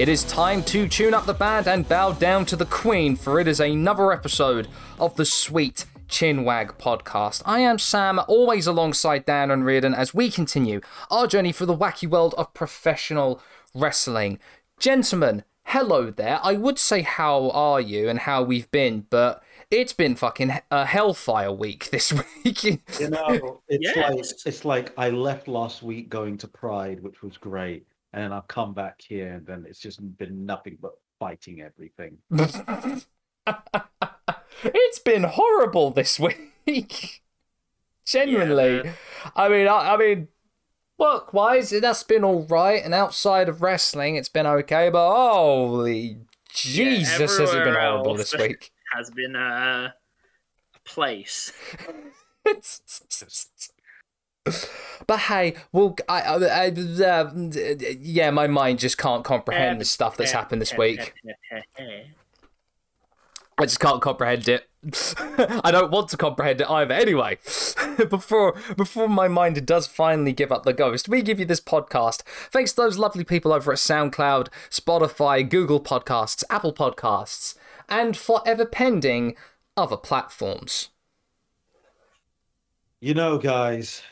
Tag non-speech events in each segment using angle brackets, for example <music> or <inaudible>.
It is time to tune up the band and bow down to the Queen, for it is another episode of the Sweet Chinwag podcast. I am Sam, always alongside Dan and Reardon as we continue our journey through the wacky world of professional wrestling. Gentlemen, hello there. I would say how are you and how we've been, but it's been fucking a hellfire week <laughs> this week. You know, it's Yes. like it's like I left last week going to Pride, which was great, and then I've come back here, and then it's just been nothing but fighting everything. <laughs> it's been horrible this week. <laughs> Genuinely. Yeah. I mean, I, I mean, work wise, that's been all right, and outside of wrestling, it's been okay. But holy Jesus, has it been horrible this week? <laughs> has been uh, a place. But hey, well, I, I, I uh, yeah, my mind just can't comprehend the stuff that's happened this week. I just can't comprehend it. <laughs> I don't want to comprehend it either. Anyway, <laughs> before before my mind does finally give up the ghost, we give you this podcast thanks to those lovely people over at SoundCloud, Spotify, Google Podcasts, Apple Podcasts, and forever pending other platforms. You know, guys,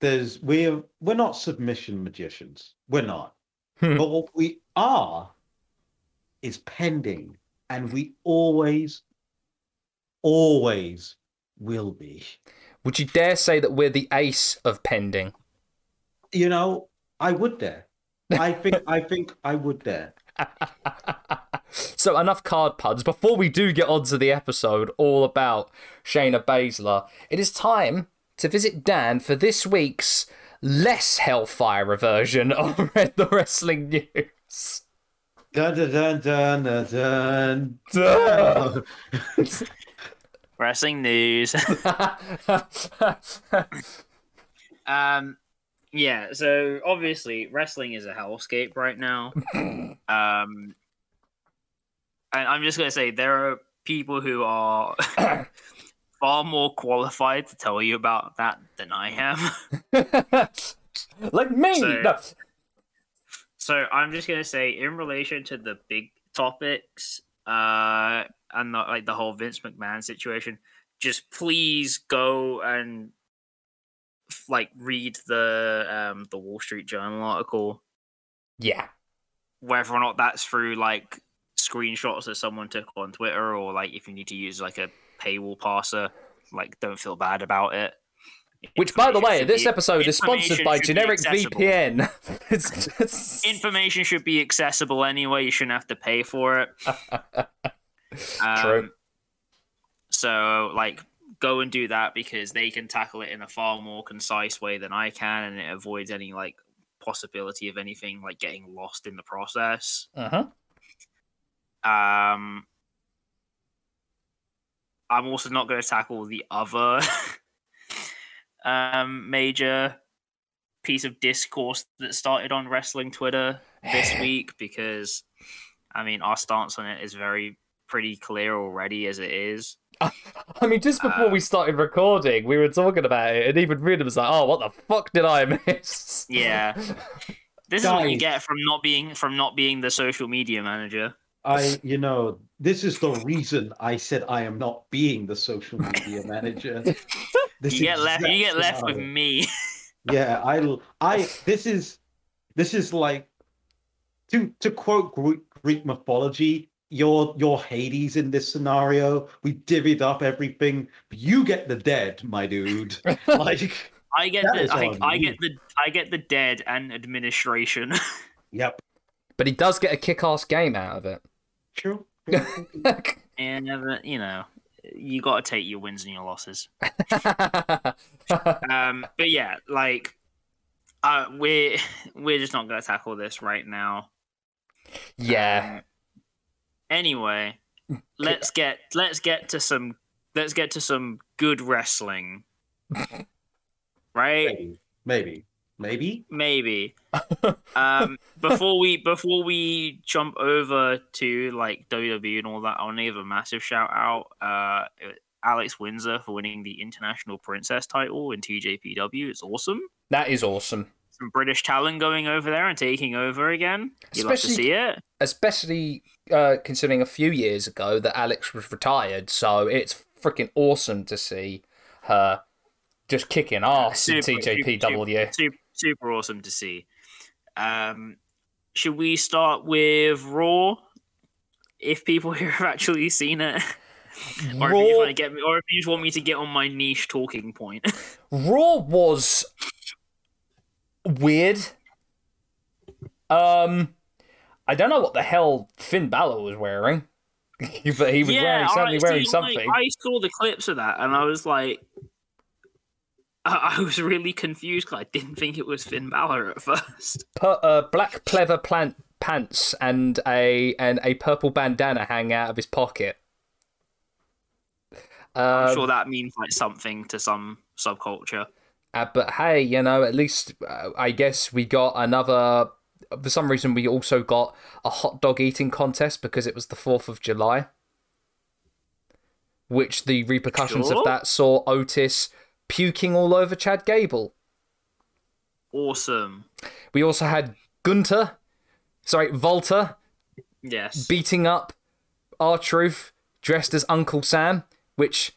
there's we're we're not submission magicians. We're not. Hmm. but what we are is pending, and we always, always will be. Would you dare say that we're the ace of pending? You know, I would dare. I think I think I would dare. <laughs> so enough card puns. Before we do get onto the episode all about Shayna Baszler, it is time to visit Dan for this week's less hellfire version of <laughs> Red the wrestling news. Dun dun dun dun dun. dun. Wrestling news. <laughs> um, yeah. So obviously, wrestling is a hellscape right now. <laughs> um, and I'm just gonna say there are people who are <coughs> <coughs> far more qualified to tell you about that than I am. <laughs> like me. So- No. So I'm just gonna say, in relation to the big topics, uh, and the, like the whole Vince McMahon situation, just please go and like read the um the Wall Street Journal article, Yeah. whether or not that's through like screenshots that someone took on Twitter, or like if you need to use like a paywall passer, like don't feel bad about it. Which, by the way, this be- episode is sponsored by Generic. VPN. <laughs> it's, it's... information should be accessible anyway. You shouldn't have to pay for it. <laughs> Um, True. So, like, go and do that because they can tackle it in a far more concise way than I can, and it avoids any like possibility of anything like getting lost in the process. Uh-huh. Um, I'm also not going to tackle the other <laughs> um, major piece of discourse that started on wrestling Twitter this week because, I mean, our stance on it is very pretty clear already as it is. <laughs> I mean, just before Uh, we started recording, we were talking about it, and even Reardon was like, "Oh, what the fuck did I miss?" Yeah. <laughs> This is what you get from not being from not being the social media manager. I, you know, this is the reason I said I am not being the social media manager. <laughs> This You get left. You get left with me. Yeah, I, I. This is, this is like, to to quote Greek, Greek mythology. You're you're Hades in this scenario. We divvied up everything. You get the dead, my dude. <laughs> Like, I get That the I, I get the I get the dead and administration. <laughs> yep, But he does get a kick-ass game out of it. true. <laughs> and uh, you know, you got to take your wins and your losses. Um, but yeah, like, uh, we're we're just not gonna tackle this right now. yeah. Um, anyway, <laughs> let's get let's get to some let's get to some good wrestling. <laughs> right? Maybe, maybe, maybe. Maybe. <laughs> um, before we before we jump over to like WWE and all that, I want to give a massive shout out. Uh, Alex Windsor for winning the International Princess title in TJPW. It's awesome. That is awesome. some British talent going over there and taking over again. You love to see it. especially uh, considering a few years ago that Alex was retired. So it's freaking awesome to see her just kicking ass in Super, TJPW. Super, super awesome to see. Um, should we start with Raw? If people here <laughs> have actually seen it, <laughs> or if you want to get me, or if you just want me to get on my niche talking point. <laughs> Raw was weird. Um, I don't know what the hell Finn Balor was wearing, <laughs> but he was wearing certainly I, wearing see, something. Like, I saw the clips of that, and I was like, I, <laughs> I was really confused because I didn't think it was Finn Balor at first. <laughs> Pu- uh, black pleather plant pants and a and a purple bandana hang out of his pocket. I'm Um, sure that means like something to some subculture. uh, but hey, you know, at least uh, I guess we got another. For some reason, we also got a hot dog eating contest because it was the Fourth of July, which the repercussions of that saw Otis puking all over Chad Gable. Awesome. We also had Gunther, sorry, Walter, Yes. beating up R-Truth dressed as Uncle Sam, which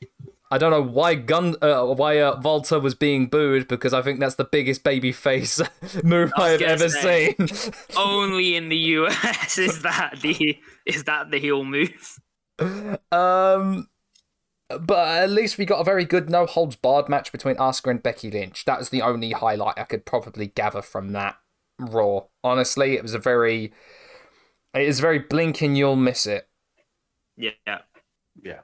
I don't know why Gun uh, why uh, Walter was being booed because I think that's the biggest baby face <laughs> move I, I was have ever say. seen. <laughs> Only in the US is that the is that the heel move. um, but at least we got a very good no holds barred match between Asuka and Becky Lynch. That was the only highlight I could probably gather from that Raw. Honestly, it was a very it is very blink and you'll miss it. Yeah. Yeah.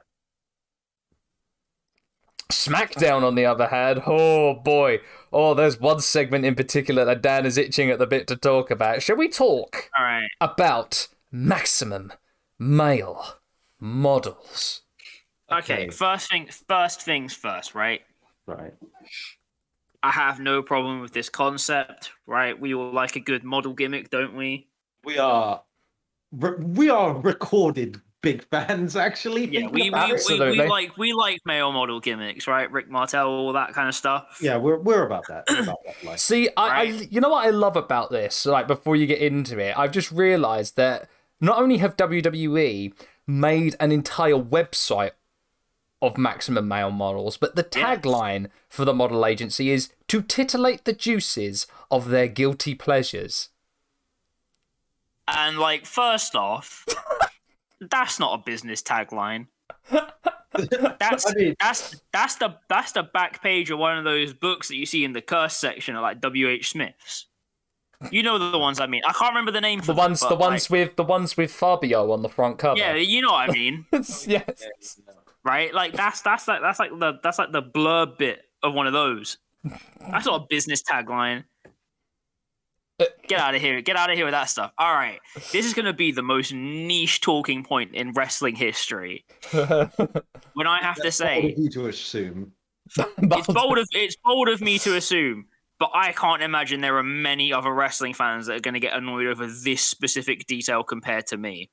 SmackDown, on the other hand, oh boy. Oh, there's one segment in particular that Dan is itching at the bit to talk about. Shall we talk All right. about maximum male models? Okay. Okay. First thing first things first, right? Right. I have no problem with this concept, right? We all like a good model gimmick, don't we? We are re- we are recorded big fans actually. Yeah, we we, we, we like we like male model gimmicks, right? Rick Martel, all that kind of stuff. Yeah, we're we're about that. We're about that <clears throat> life. See, I, I, you know what I love about this? Like, before you get into it, I've just realised that not only have WWE made an entire website of maximum male models, but the Yes. tagline for the model agency is to titillate the juices of their guilty pleasures. And like, first off, <laughs> that's not a business tagline. <laughs> That's I mean- that's that's the that's the back page of one of those books that you see in the curse section at like W. H. Smith's. You know the ones I mean. I can't remember the name The them, ones, but, the ones like, with the ones with Fabio on the front cover. yeah, you know what I mean, <laughs> yes. right? Like that's that's like that's like the that's like the blurb bit of one of those. That's not a business tagline. Get out of here! Get out of here with that stuff. All right, this is gonna be the most niche talking point in wrestling history. <laughs> When I have to Bold say, of you to assume. <laughs> it's bold of it's bold of me to assume, but I can't imagine there are many other wrestling fans that are going to get annoyed over this specific detail compared to me.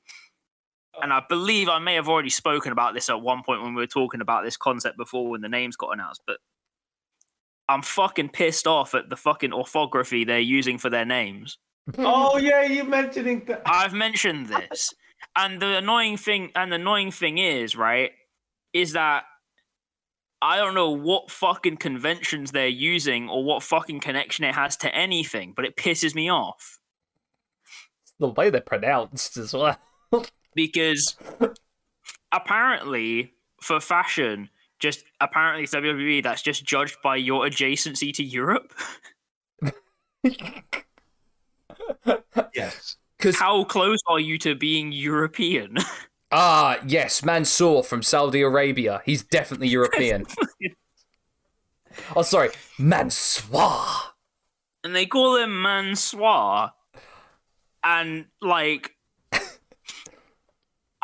And I believe I may have already spoken about this at one point when we were talking about this concept before when the names got announced, but I'm fucking pissed off at the fucking orthography they're using for their names. <laughs> Oh yeah, you mentioning that. I've mentioned this. And the annoying thing and the annoying thing is, right, is that I don't know what fucking conventions they're using or what fucking connection it has to anything, but it pisses me off. the way they're pronounced as well. <laughs> Because apparently for fashion, just apparently it's WWE that's just judged by your adjacency to Europe. <laughs> Yes. Because How close are you to being European? ah yes, Mansoor from Saudi Arabia. He's definitely European. <laughs> oh sorry, Mansoor. and they call him Mansoir. And like,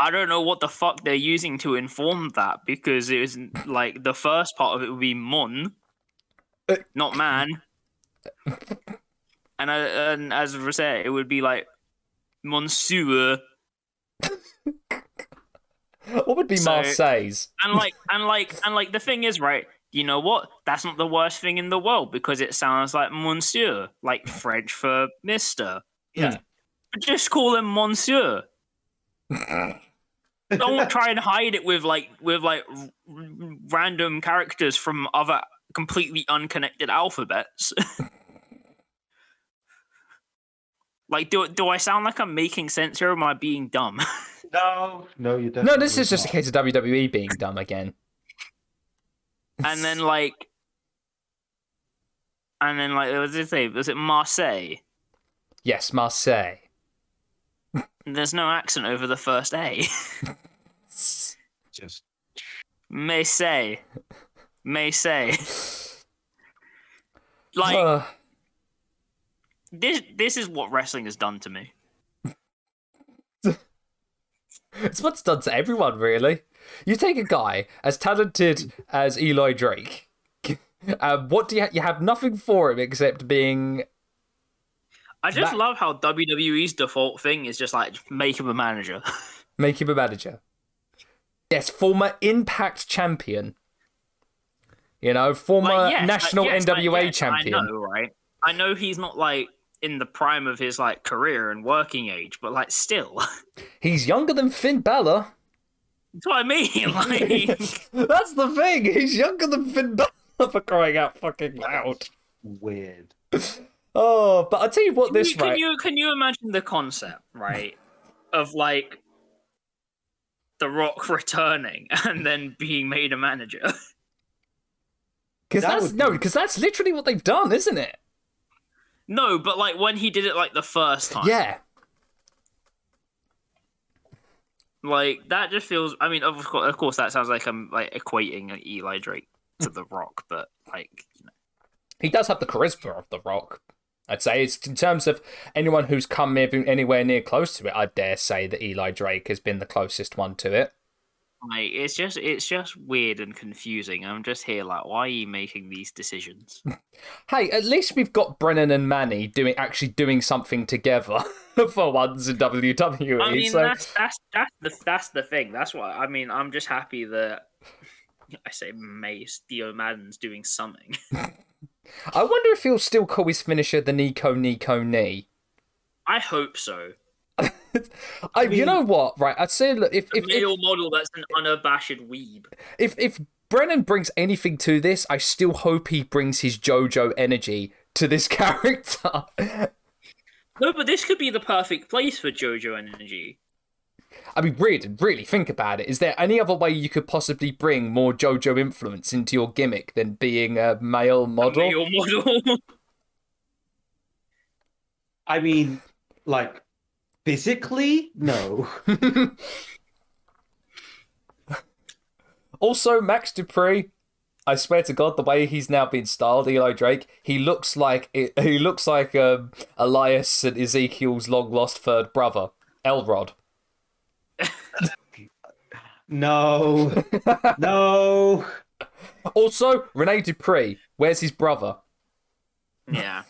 I don't know what the fuck they're using to inform that because it was like the first part of it would be Mon, Uh, not man. And, I, and as I said, it would be like Monsieur. What would be So- Marseille's? And like, and like, and like, the thing is, right? you know what? That's not the worst thing in the world because it sounds like Monsieur, like French for Mister. Yeah. But just call him Monsieur. <laughs> Don't <laughs> try and hide it with like with like r- r- random characters from other completely unconnected alphabets. <laughs> like, do do I sound like I'm making sense here, or am I being dumb? <laughs> No, no, you don't. No, this is just a case of WWE being dumb again. and then like, and then like, what did it say? Was it Marseille? Yes, Marseille. There's no accent over the first A. just Marseille. Marseille. Like Uh, this. This is what wrestling has done to me. <laughs> it's what's done to everyone, really. You take a guy as talented as Eli Drake. <laughs> Um, what do you ha- you have nothing for him except being I just That- love how WWE's default thing is just like make him a manager. <laughs> make him a manager. Yes, former Impact champion. You know, former Like, yes, national like, yes, like, NWA yes, champion. I know, right? I know he's not like in the prime of his like career and working age, but like still, <laughs> He's younger than Finn Balor. that's what I mean. <laughs> Like, That's the thing. He's younger than Finn Balor for crying out fucking loud. weird. Oh, but I'll tell you what, can, this you, can you can you imagine the concept, right, of like the Rock <laughs> returning and then being made a manager? <laughs> Because That that's would no, because that's literally what they've done, isn't it? no, but like when he did it like the first time, Yeah. like that just feels. I mean, of course, of course, that sounds like I'm like equating Eli Drake to <laughs> the Rock, but like you know. He does have the charisma of The Rock. I'd say it's in terms of anyone who's come anywhere near close to it. I dare say that Eli Drake has been the closest one to it. Like it's just it's just weird and confusing. I'm just here like, why are you making these decisions? <laughs> Hey, at least we've got Brennan and Manny doing actually doing something together <laughs> for once in WWE. I mean, so that's that's that's the that's the thing. That's why I mean. I'm just happy that <laughs> I say Mace Dio Maddin's doing something. I wonder if he'll still call his finisher the Nico Nico knee. I hope so. <laughs> I, you mean- know what? Right, I'd say look, if A if, if male model that's an unabashed weeb. if if Brennan brings anything to this, I still hope he brings his JoJo energy to this <laughs> character. No, but this could be the perfect place for JoJo Energy. I mean, really, really think about it. Is there any other way you could possibly bring more JoJo influence into your gimmick than being a male model? Male model. <laughs> I mean, like physically, no. <laughs> Also, Max Dupri. I swear to God, the way he's now been styled, Eli Drake, he looks like <laughs> he looks like um, Elias and Ezekiel's long lost third brother, Elrod. No, no. Also, Rene Dupree, where's his brother? yeah.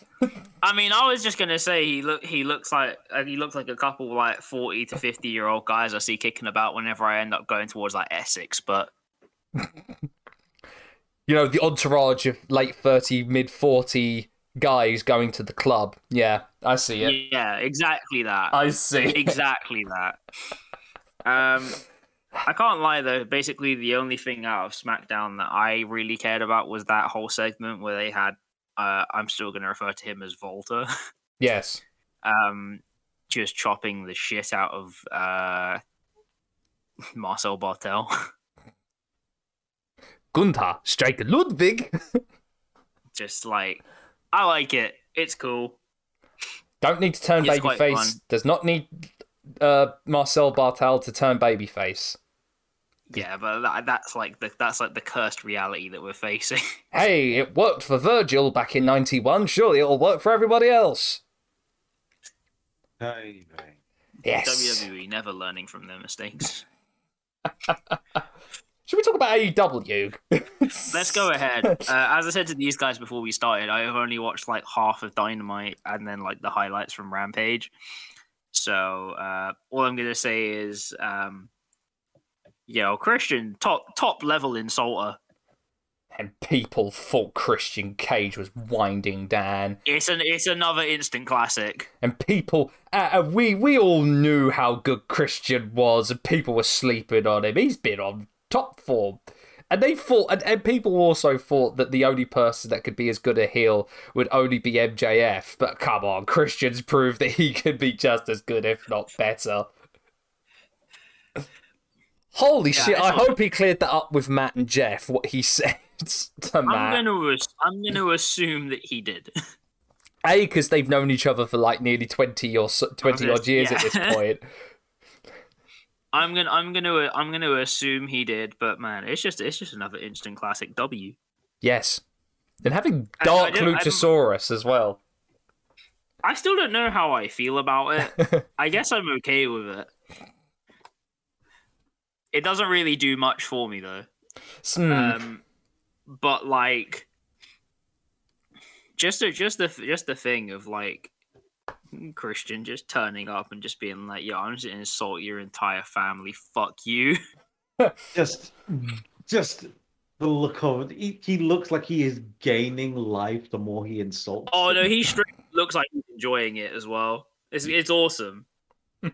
I mean, I was just gonna say he look he looks like uh, he looks like a couple like forty to fifty year old guys I see kicking about whenever I end up going towards like Essex, but <laughs> You know, the entourage of late thirty, mid forty guys going to the club. Yeah, I see it. yeah, exactly that. I see. exactly that. Um, I can't lie though. Basically, the only thing out of SmackDown that I really cared about was that whole segment where they had. Uh, I'm still going to refer to him as Walter. <laughs> Yes. um, just chopping the shit out of uh, Marcel Barthel. <laughs> Gunther, strike Ludwig. <laughs> just like, I like it. It's cool. Don't need to turn babyface. Does not need uh, Marcel Barthel to turn babyface. Yeah, but that, that's like the that's like the cursed reality that we're facing. <laughs> Hey, it worked for Virgil back in 91. Surely it'll work for everybody else. Hey, hey. Yes. WWE never learning from their mistakes. <laughs> Should we talk about AEW? <laughs> Let's go ahead. Uh, as I said to these guys before we started, I have only watched like half of Dynamite and then like the highlights from Rampage. So uh, all I'm gonna say is, um, yo, Christian, top top level insulter. and people thought Christian Cage was winding down, It's an it's another instant classic. and people, uh, uh, we we all knew how good Christian was, and people were sleeping on him. He's been on top form, and they thought, and, and people also thought that the only person that could be as good a heel would only be MJF. But come on, Christian's proved that he could be just as good, if not better. Holy shit! I hope he cleared that up with Matt and Jeff. What he <laughs> said to I'm Matt. gonna I'm gonna assume that he did. A, because they've known each other for like nearly twenty or twenty odd years at this <laughs> point. I'm gonna I'm gonna I'm gonna assume he did, but man, it's just it's just another instant classic W. Yes, and having I- I Dark don't- I'm- Luchasaurus as well. I still don't know how I feel about it. <laughs> I guess I'm okay with it. It doesn't really do much for me though. Hmm. Um, but like, just the just the just the thing of like Christian just turning up and just being like, "Yo, I'm just gonna insult your entire family. Fuck you." <laughs> Just, mm-hmm. just the look of it. He, he looks like he is gaining life the more he insults. Oh no, he straight looks like he's enjoying it as well. It's it's awesome. <laughs>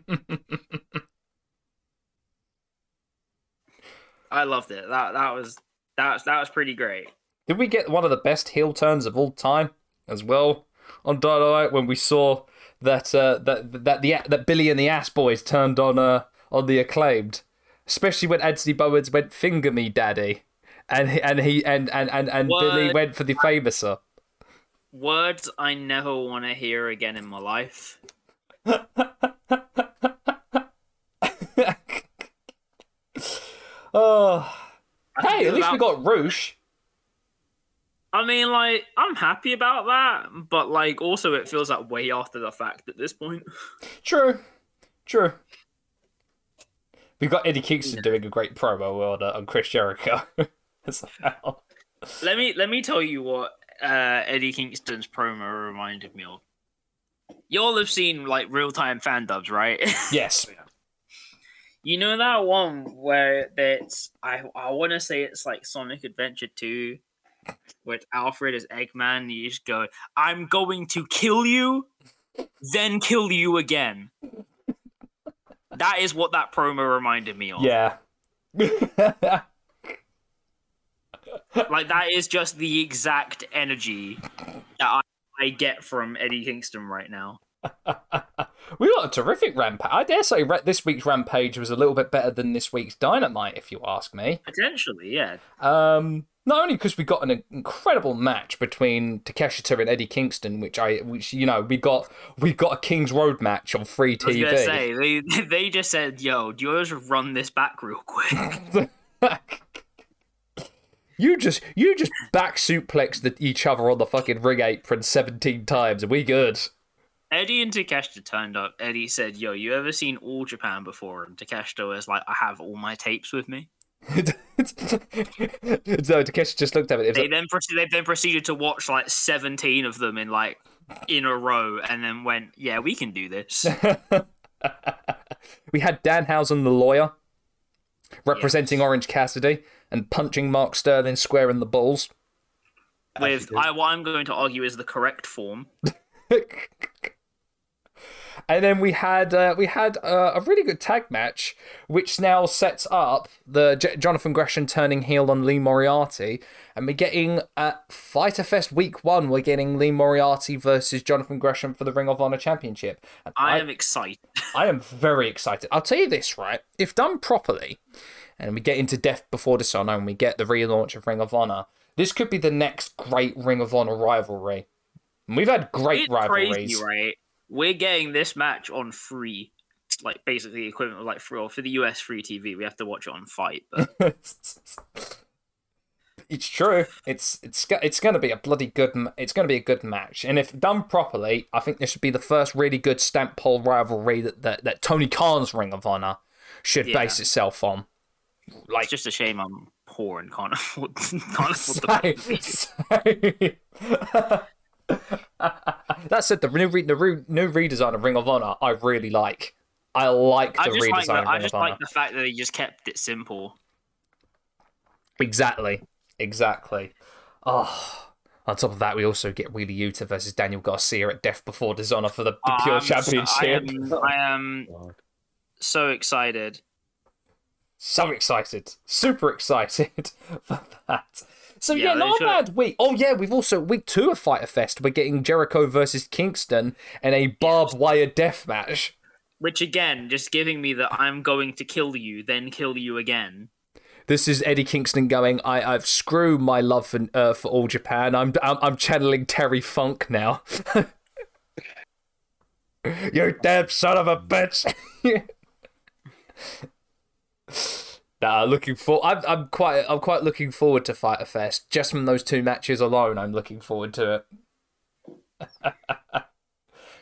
I loved it. That that was that was that was pretty great. Did we get one of the best heel turns of all time as well on Dynamite when we saw that uh, that that the that Billy and the Ass Boys turned on uh on the acclaimed, especially when Anthony Bowens went finger me daddy, and he, and he and and and, and Billy went for the Fameasser. Words I never want to hear again in my life. <laughs> oh, hey, at least we got Roosh. I mean, like, I'm happy about that, but like, also it feels like way after the fact at this point. True, true. We've got Eddie Kingston doing a great promo on, uh, on Chris Jericho <laughs> as. Let me let me tell you what uh, Eddie Kingston's promo reminded me of. Y'all have seen like real time fan dubs, right? <laughs> Yes. you know that one where it's I I want to say it's like Sonic Adventure Two, with Alfred as Eggman. You just go, "I'm going to kill you, then kill you again." <laughs> That is what that promo reminded me of. Yeah. <laughs> like that is just the exact energy that I, I get from Eddie Kingston right now. <laughs> we got a terrific rampage. I dare say this week's rampage was a little bit better than this week's dynamite, if you ask me. Potentially, yeah. Um, not only because we got an incredible match between Takeshita and Eddie Kingston, which I, which you know, we got we got a King's Road match on free I was TV. say they <laughs> they just said, "Yo, do you just run this back real quick?" <laughs> you just you just back suplex each other on the fucking ring apron seventeen times, and we good. Eddie and Takeshita turned up. Eddie said, "Yo, you ever seen All Japan before?" And Takeshita was like, "I have all my tapes with me." <laughs> so Takeshi just looked at it. it They like, then proceeded, they then proceeded to watch like seventeen of them in like in a row, and then went, "Yeah, we can do this." <laughs> we had Danhausen, the lawyer, representing Orange Cassidy and punching Mark Sterling square in the balls. With. I, what I'm going to argue is the correct form. <laughs> and then we had uh, we had uh, a really good tag match, which now sets up the J- Jonathan Gresham turning heel on Lee Moriarty, and we're getting at Fyter Fest Week One. We're getting Lee Moriarty versus Jonathan Gresham for the Ring of Honor Championship. And I am excited. I am very excited. I'll tell you this, right? If done properly, and we get into Death Before Dishonor and we get the relaunch of Ring of Honor, this could be the next great Ring of Honor rivalry. And we've had great it's rivalries. crazy, right? We're getting this match on free, like basically the equivalent of like free or for the US free TV. We have to watch it on FITE, but <laughs> it's true. It's it's it's going to be a bloody good. It's going to be a good match, and if done properly, I think this should be the first really good stamp pole rivalry that that, that Tony Khan's Ring of Honor should Yeah. base itself on. Like it's just a shame I'm poor and can't <laughs> afford <laughs> can't afford the say- <laughs> that said, the new re- the re- new redesign of Ring of Honor, I really like. I like the I just like redesign the, of I Ring just of Honor. like the fact that they just kept it simple. Exactly, exactly. Oh, on top of that, we also get Wheeler Yuta versus Daniel Garcia at Death Before Dishonor for the, the Oh, Pure I'm so- Championship. I am, I am so excited. So excited, super excited <laughs> for that. So yeah, Yeah, not a bad week. Oh yeah, we've also week two of Fyter Fest. We're getting Jericho versus Kingston in a barbed wire death match. Which again, just giving me that I'm going to kill you, then kill you again. This is Eddie Kingston going. I I've screwed my love for uh, for all Japan. I'm I'm, I'm channeling Terry Funk now. <laughs> you damn son of a bitch. <laughs> Nah, looking for. I'm, I'm quite. I'm quite looking forward to Fyter Fest. Just from those two matches alone, I'm looking forward to it. <laughs>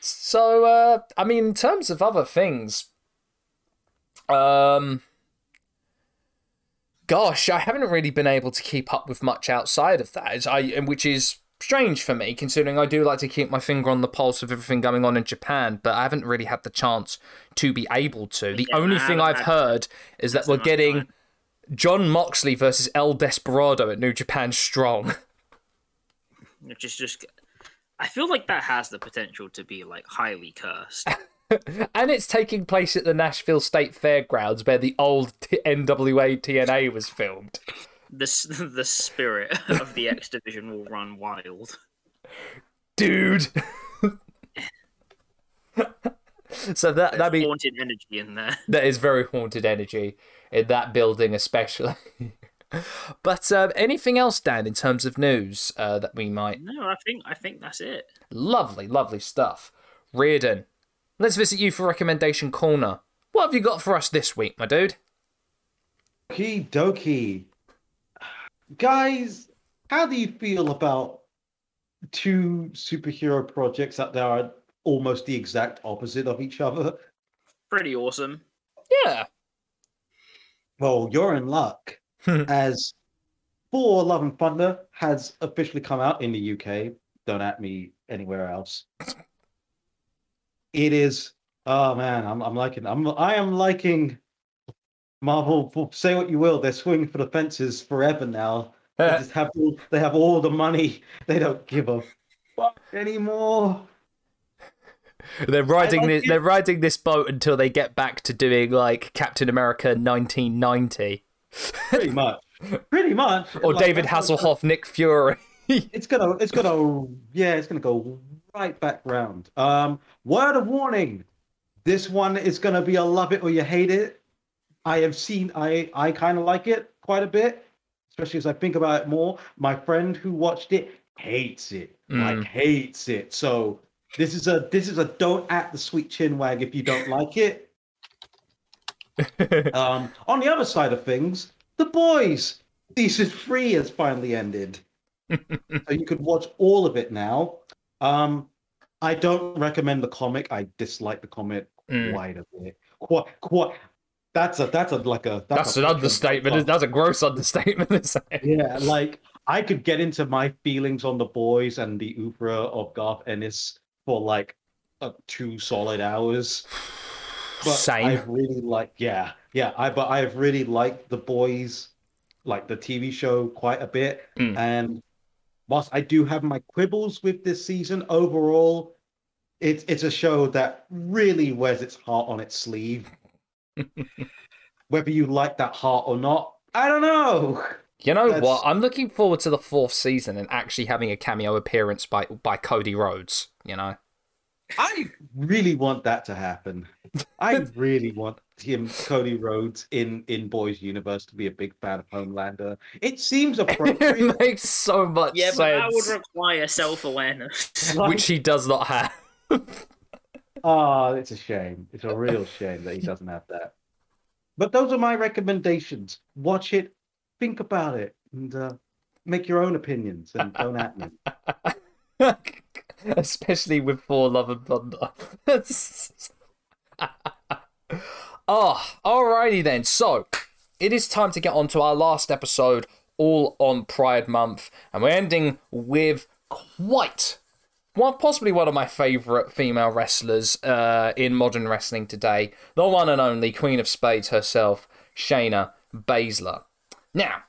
so, uh, I mean, in terms of other things, um, gosh, I haven't really been able to keep up with much outside of that. I, which is strange for me, considering I do like to keep my finger on the pulse of everything going on in Japan, but I haven't really had the chance to be able to. The Yeah, only thing I've heard is that we're getting. Jon Moxley versus El Desperado at New Japan Strong. <laughs> Which is just. I feel like that has the potential to be like highly cursed. <laughs> and it's taking place at the Nashville State Fairgrounds where the old NWA TNA was filmed. The <laughs> the spirit of the X division will run wild. Dude. so that that There's means haunted energy in there. that is very haunted energy in that building especially. <laughs> but um, anything else, Dan, in terms of news uh, that we might No, I think I think that's it. Lovely, lovely stuff. Reardon, let's visit you for recommendation corner. What have you got for us this week, my dude? Okie dokie. Guys, how do you feel about two superhero projects that are almost the exact opposite of each other? Pretty awesome. Yeah. Well, you're in luck, <laughs> as Thor Love and Thunder has officially come out in the UK. Don't at me anywhere else. It is. Oh man, I'm I'm liking. I'm I am liking Marvel. Say what you will, they're swinging for the fences forever now. They just have all, they have all the money. <laughs> They don't give a fuck anymore. <laughs> they're riding like this. it. They're riding this boat until they get back to doing like Captain America 1990 Pretty <laughs> much. Pretty much. or Like, David Hasselhoff, Nick Fury. It's gonna, it's gonna, yeah, it's gonna go right back round. Um, word of warning: this one is gonna be a love it or you hate it. I have seen, I, I kind of like it quite a bit, especially as I think about it more. My friend who watched it hates it, like Mm. hates it. So this is a, this is a don't act the sweet chin wag if you don't like it. <laughs> Um, on the other side of things, The Boys season three has finally ended, <laughs> so you could watch all of it now. Um, I don't recommend the comic. I dislike the comic Mm. quite a bit. Quite, quite. That's a that's a like a That's a an understatement. That's a gross understatement. Yeah, like I could get into my feelings on the boys and the oeuvre of Garth Ennis for like uh, two solid hours. But Same. I've really liked, yeah, yeah. I but I've really liked the boys, like the TV show, quite a bit. Mm. And whilst I do have my quibbles with this season, overall, it's it's a show that really wears its heart on its sleeve. <laughs> Whether you like that heart or not, I don't know. You know That's- what? I'm looking forward to the fourth season and actually having a cameo appearance by by Cody Rhodes. You know. I really want that to happen. I <laughs> really want him, Cody Rhodes, in in Boys Universe to be a big fan of Homelander. It seems appropriate. it makes so much sense. Yeah, but that would require self awareness. which he does not have. <laughs> Ah, it's a shame. It's a real shame that he <laughs> doesn't have that. But those are my recommendations. Watch it, think about it, and uh, make your own opinions. And don't at me. <laughs> Especially with Thor Love and Thunder. oh, <laughs> alrighty then. So, it is time to get on to our last episode, all on Pride Month, and we're ending with quite one, possibly one of my favourite female wrestlers uh, in modern wrestling today, the one and only Queen of Spades herself, Shayna Baszler. Now,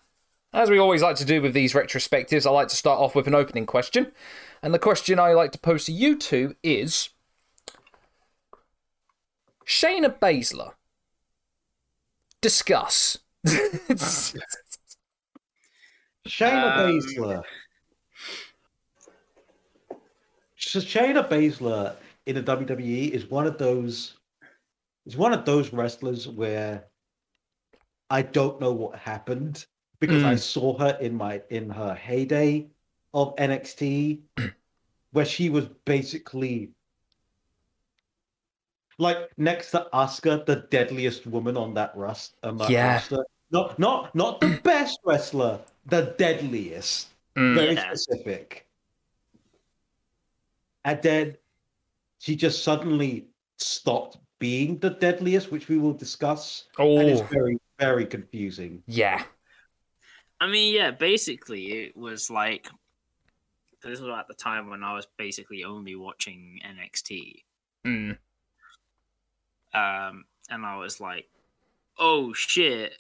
As we always like to do with these retrospectives, I like to start off with an opening question. And the question I like to pose to you two is Shayna Baszler. Discuss. <laughs> <laughs> Shayna Um, Baszler. So Shayna Baszler in the WWE is one of those is one of those wrestlers where I don't know what happened because I saw her in my in her heyday of NXT <clears throat> where she was basically like next to Asuka, the deadliest woman on that rust that Yeah. roster. Not not not the <clears throat> best wrestler, the deadliest. Mm. Very specific. And then she just suddenly stopped being the deadliest, which we will discuss. Oh. And it's Oh, very, very confusing. yeah. I mean, yeah, basically, it was like this was at the time when I was basically only watching NXT, Mm. um, and I was like, "Oh shit!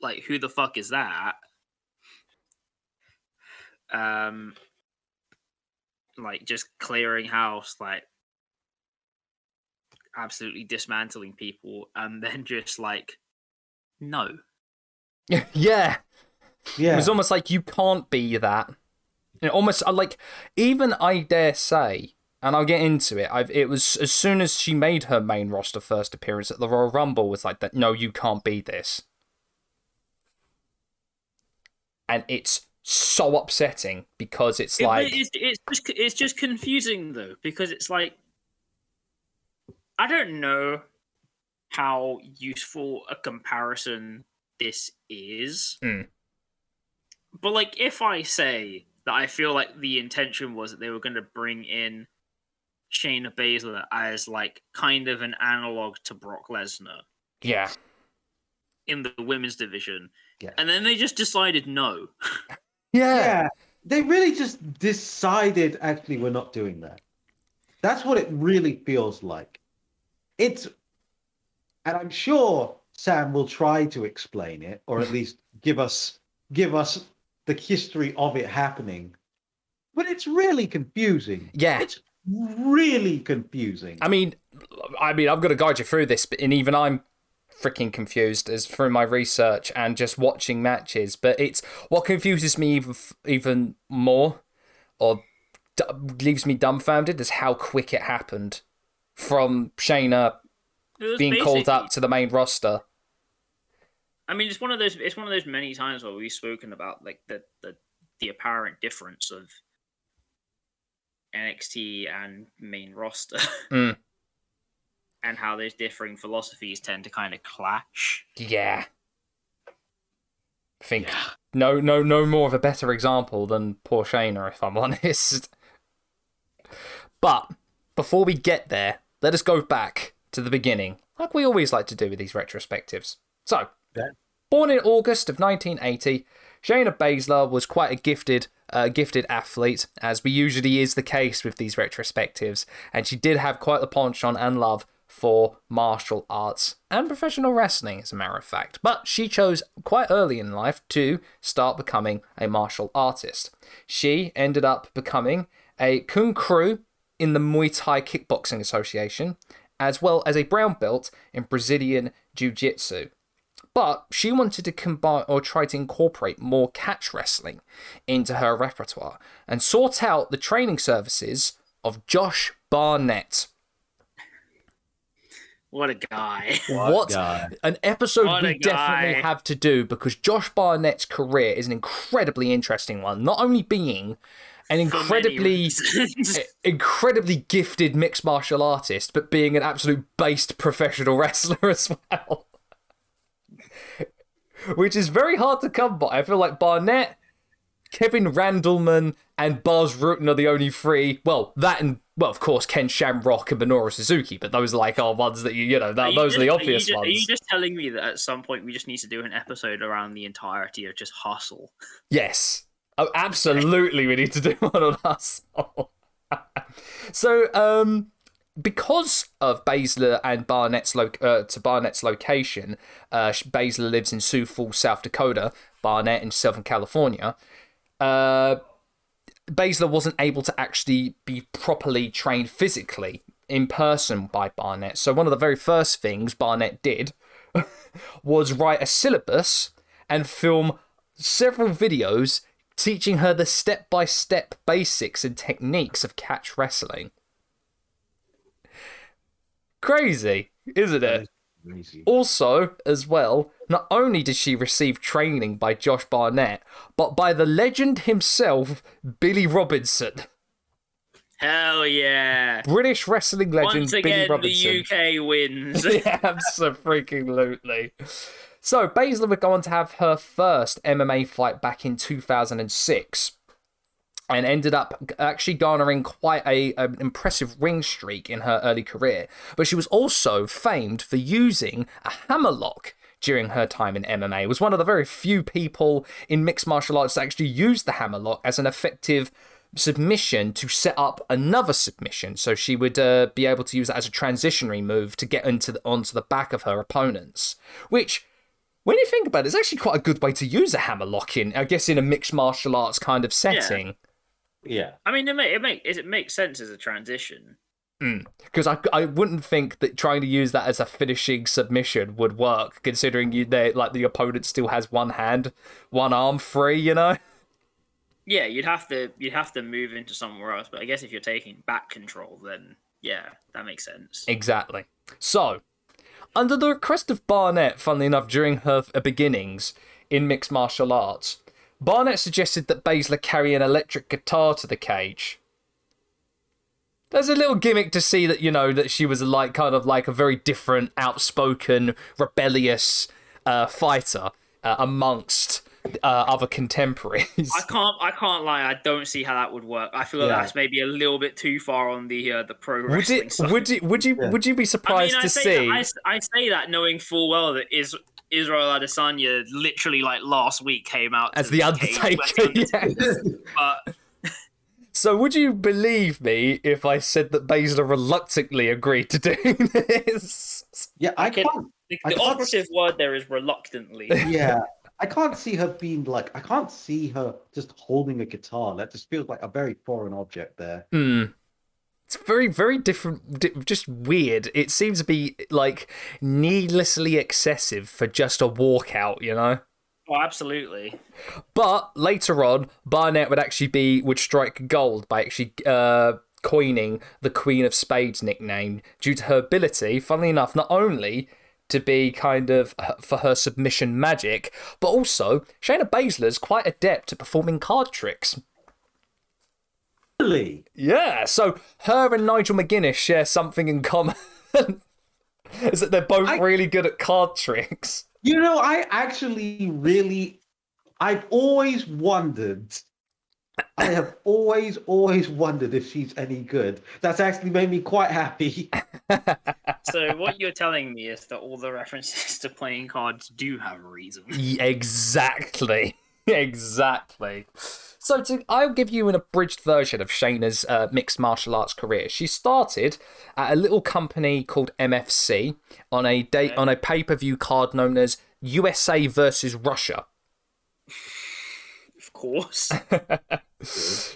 Like, who the fuck is that?" Um, like just clearing house, like absolutely dismantling people, and then just like, no, yeah. <laughs> Yeah. It was almost like you can't be that. You know, almost like even I dare say, and I'll get into it. I've it was as soon as she made her main roster first appearance at the Royal Rumble was like that. No, you can't be this, and it's so upsetting because it's It- like it's, it's just it's just confusing though because it's like I don't know how useful a comparison this is. Mm. But like if I say that I feel like the intention was that they were going to bring in Shayna Baszler as like kind of an analog to Brock Lesnar yeah, in the women's division. Yeah. And then they just decided no. <laughs> yeah, yeah. They really just decided actually we're not doing that. That's what it really feels like. It's and I'm sure Sam will try to explain it or at least give us give us the history of it happening. But it's really confusing. yeah. It's really confusing. I mean, I mean, I've got to guide you through this, but and even I'm freaking confused as through my research and just watching matches. But it's what confuses me even even more, or d- leaves me dumbfounded, is how quick it happened from Shayna being called up to the main roster. I mean, it's one of those. It's one of those many times where we've spoken about like the the, the apparent difference of NXT and main roster, <laughs> Mm. And how those differing philosophies tend to kind of clash. Yeah. I think no, no, no more of a better example than poor Shayna, if I'm <laughs> honest. But before we get there, let us go back to the beginning, like we always like to do with these retrospectives. So, Yeah. born in August of 1980, Shayna Baszler was quite a gifted, uh, gifted athlete, as we usually is the case with these retrospectives, and she did have quite the penchant and love for martial arts and professional wrestling, as a matter of fact. But she chose quite early in life to start becoming a martial artist. She ended up becoming a kung crew in the Muay Thai Kickboxing Association, as well as a brown belt in Brazilian Jiu Jitsu. But she wanted to combine or try to incorporate more catch wrestling into her repertoire and sought out the training services of Josh Barnett. What a guy! <laughs> What, guy. an episode What we a guy. definitely have to do because Josh Barnett's career is an incredibly interesting one. Not only being an incredibly <laughs> incredibly gifted mixed martial artist, but being an absolute based professional <laughs> wrestler as well. Which is very hard to come by. I feel like Barnett, Kevin Randleman, and Bas Rutten are the only three. Well, that and well, of course, Ken Shamrock and Minoru Suzuki, but those are like our ones that you you know, that, you those are the obvious you just, ones. Are you just telling me that at some point we just need to do an episode around the entirety of just hustle? Yes. Oh, absolutely, we need to do one on us. <laughs> so, um, because of Baszler and Barnett's lo- uh, to Barnett's location, uh, Baszler lives in Sioux Falls, South Dakota. Barnett in Southern California. Uh, Baszler wasn't able to actually be properly trained physically in person by Barnett. So one of the very first things Barnett did <laughs> was write a syllabus and film several videos teaching her the step by step basics and techniques of catch wrestling. Crazy, isn't it? Crazy. Also, as well, not only did she receive training by Josh Barnett, but by the legend himself, Billy Robinson. Hell yeah! British wrestling legend Once Billy again, Robinson. the UK wins. <laughs> yeah, absolutely. So Baszler would go on to have her first MMA fight back in 2006 and ended up actually garnering quite a an impressive ring streak in her early career. But she was also famed for using a hammerlock during her time in MMA. Was one of the very few people in mixed martial arts that actually used the hammerlock as an effective submission to set up another submission. So she would uh, be able to use that as a transitionary move to get into the, onto the back of her opponents, which. When you think about it, it's actually quite a good way to use a hammerlock in, I guess, in a mixed martial arts kind of setting. Yeah. I mean, it make it make it makes sense as a transition. Hmm. because I, I wouldn't think that trying to use that as a finishing submission would work, considering you they like the opponent still has one hand, one arm free. You know. Yeah, you'd have to you'd have to move into somewhere else. But I guess if you're taking back control, then yeah, that makes sense. Exactly. So, under the request of Barnett, funnily enough, during her beginnings in mixed martial arts, Barnett suggested that Baszler carry an electric guitar to the cage. There's a little gimmick to see that, you know, that she was like kind of like a very different, outspoken, rebellious uh, fighter uh, amongst uh, other contemporaries. I can't I can't lie. I don't see how that would work. I feel like Yeah. that's maybe a little bit too far on the uh, the pro Would it? side. Would you? Would you? Yeah. Would you be I surprised mean, I to say, see? that, I, s- I say that knowing full well that is Israel Adesanya literally like last week came out As to the cage Undertaker, with <laughs> but So would you believe me if I said that Baszler reluctantly agreed to do this? Yeah, I can- can't. the, I the can't operative word there is reluctantly. Yeah, I can't see her being like. I can't see her just holding a guitar. That just feels like a very foreign object there. Hmm. It's very, very different, di- just weird. It seems to be like needlessly excessive for just a walkout, you know? Oh, absolutely. But later on, Barnett would actually be would strike gold by actually uh, coining the Queen of Spades nickname due to her ability, funnily enough, not only to be kind of uh, for her submission magic, but also Shayna Baszler's quite adept at performing card tricks. Really? Yeah, so her and Nigel McGuinness share something in common. <laughs> Is that they're both I- really good at card tricks. You know, I actually really, I've always wondered. I have always, always wondered if she's any good. That's actually made me quite happy. <laughs> So what you're telling me is that all the references <laughs> to playing cards do have a reason. Y- Exactly. exactly. So to, I'll give you an abridged version of Shayna's uh, mixed martial arts career. She started at a little company called MFC on a date Okay. on a pay-per-view card known as USA versus Russia. Of course. <laughs>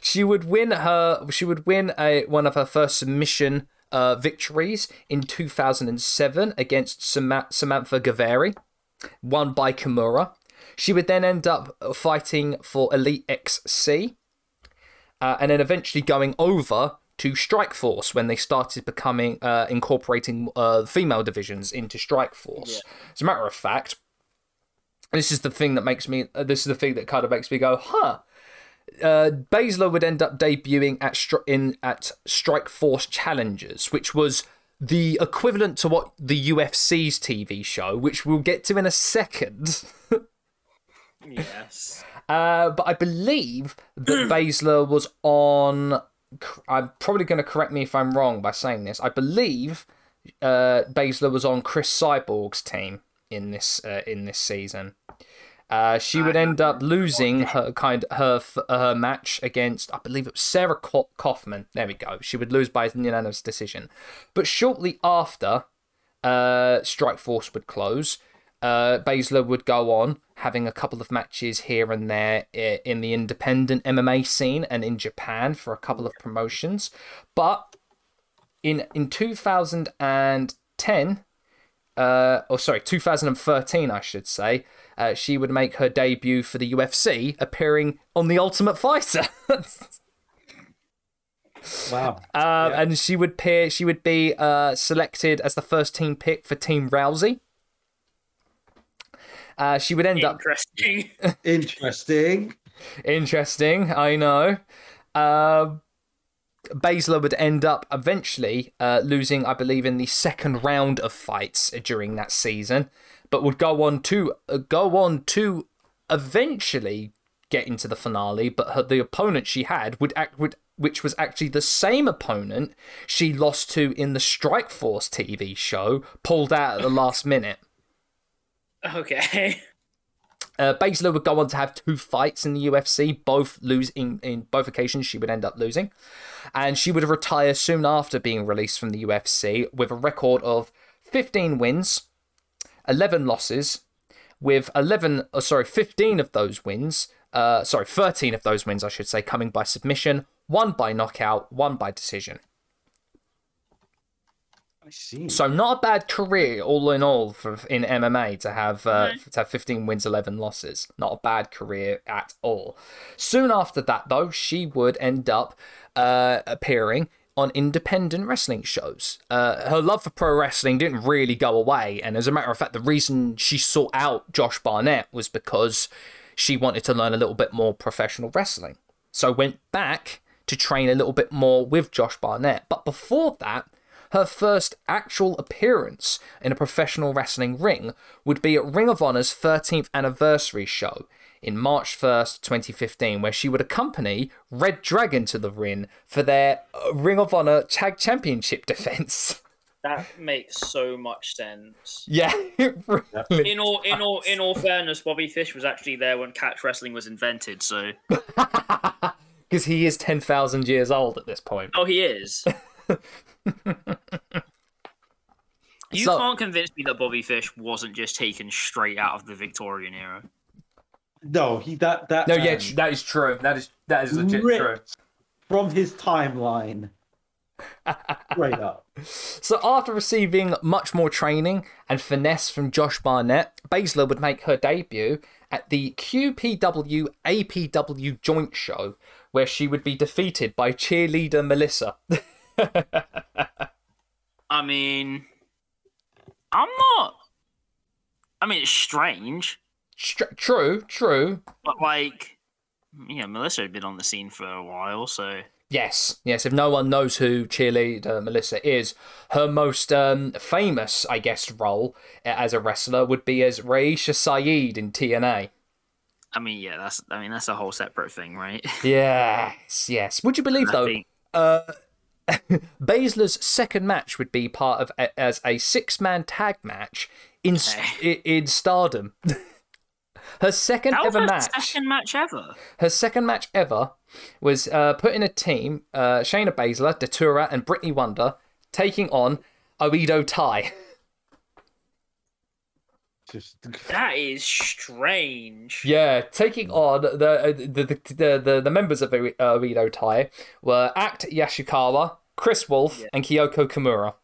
She would win her. She would win a one of her first submission uh, victories in 2007 against Sama- Samantha Gaveri, won by Kimura. She would then end up fighting for Elite XC, uh, and then eventually going over to Strike Force when they started becoming uh, incorporating uh, female divisions into Strike Force. As a matter of fact, this is the thing that makes me. Uh, this is the thing that kind of makes me go, huh uh, Baszler would end up debuting at Stri- in at Strike Force Challengers, which was the equivalent to what the UFC's TV show, which we'll get to in a second. <laughs> yes. Uh, but I believe that <clears throat> Baszler was on. I'm probably going to correct me if I'm wrong by saying this. I believe uh, Baszler was on Cris Cyborg's team in this uh, in this season. Uh, she would end up losing her kind her her match against I believe it was Sarah Kaufman. There we go. She would lose by unanimous decision, but shortly after, uh, Strike Force would close. Uh, Baszler would go on having a couple of matches here and there in the independent MMA scene and in Japan for a couple of promotions, but in in 2010 uh, or sorry, 2013, I should say, uh, she would make her debut for the UFC, appearing on The Ultimate Fighter. <laughs> Wow. Um, And she would peer, she would be uh, selected as the first team pick for Team Rousey. Uh, she would end up Interesting. <laughs> Interesting. Interesting, I know. Um Baszler would end up eventually uh, losing, I believe, in the second round of fights during that season, but would go on to uh, go on to eventually get into the finale. But her, the opponent she had would act would, which was actually the same opponent she lost to in the Strike Force TV show, pulled out at the last minute. Okay. <laughs> Uh, Baszler would go on to have two fights in the UFC, both losing in both occasions. She would end up losing, and she would retire soon after being released from the UFC with a record of 15 wins, 11 losses, with 11, oh, sorry, 15 of those wins, uh, sorry, 13 of those wins, I should say, coming by submission, one by knockout, one by decision. I see. So not a bad career all in all for in MMA to have uh, to have 15 wins, 11 losses. Not a bad career at all. Soon after that, though, she would end up uh, appearing on independent wrestling shows. Uh, her love for pro wrestling didn't really go away, and as a matter of fact, the reason she sought out Josh Barnett was because she wanted to learn a little bit more professional wrestling. So went back to train a little bit more with Josh Barnett. But before that, her first actual appearance in a professional wrestling ring would be at Ring of Honor's 13th anniversary show in March 1st, 2015, where she would accompany Red Dragon to the ring for their uh, Ring of Honor Tag Championship <laughs> defense. That makes so much sense. yeah, <laughs> really In all, in all, in all fairness, Bobby Fish was actually there when catch wrestling was invented. So, <laughs> because he is 10,000 years old at this point. oh, he is. <laughs> You So- can't convince me that Bobby Fish wasn't just taken straight out of the Victorian era. No, he that that No, yeah, that is true. That is that is legit true. from his timeline. <laughs> Straight up. So after receiving much more training and finesse from Josh Barnett, Baszler would make her debut at the QPW APW joint show, where she would be defeated by cheerleader Melissa. <laughs> I mean, I'm not. I mean, it's strange, Str- true, true. but like, you know, Melissa had been on the scene for a while, so Yes, yes. If no one knows who cheerleader Melissa is, her most um, famous, I guess, role as a wrestler would be as Raisha Saeed in TNA. I mean, yeah, that's. I mean, that's a whole separate thing, right? Yes, yes. Would you believe though? think- Uh, <laughs> Baszler's second match would be part of a, as a six-man tag match in Okay. i in Stardom. <laughs> her second That ever her match. second match ever. Her second match ever was uh, put in a team: uh, Shayna Baszler, Datura, and Brittany Wonder taking on Oedo Tai. <laughs> Just That is strange. Yeah, taking on the uh, the the the, the, the members of Oe- uh, Oedo Tai were Act Yasukawa, Kris Wolf, Yeah. and Kyoko Kimura.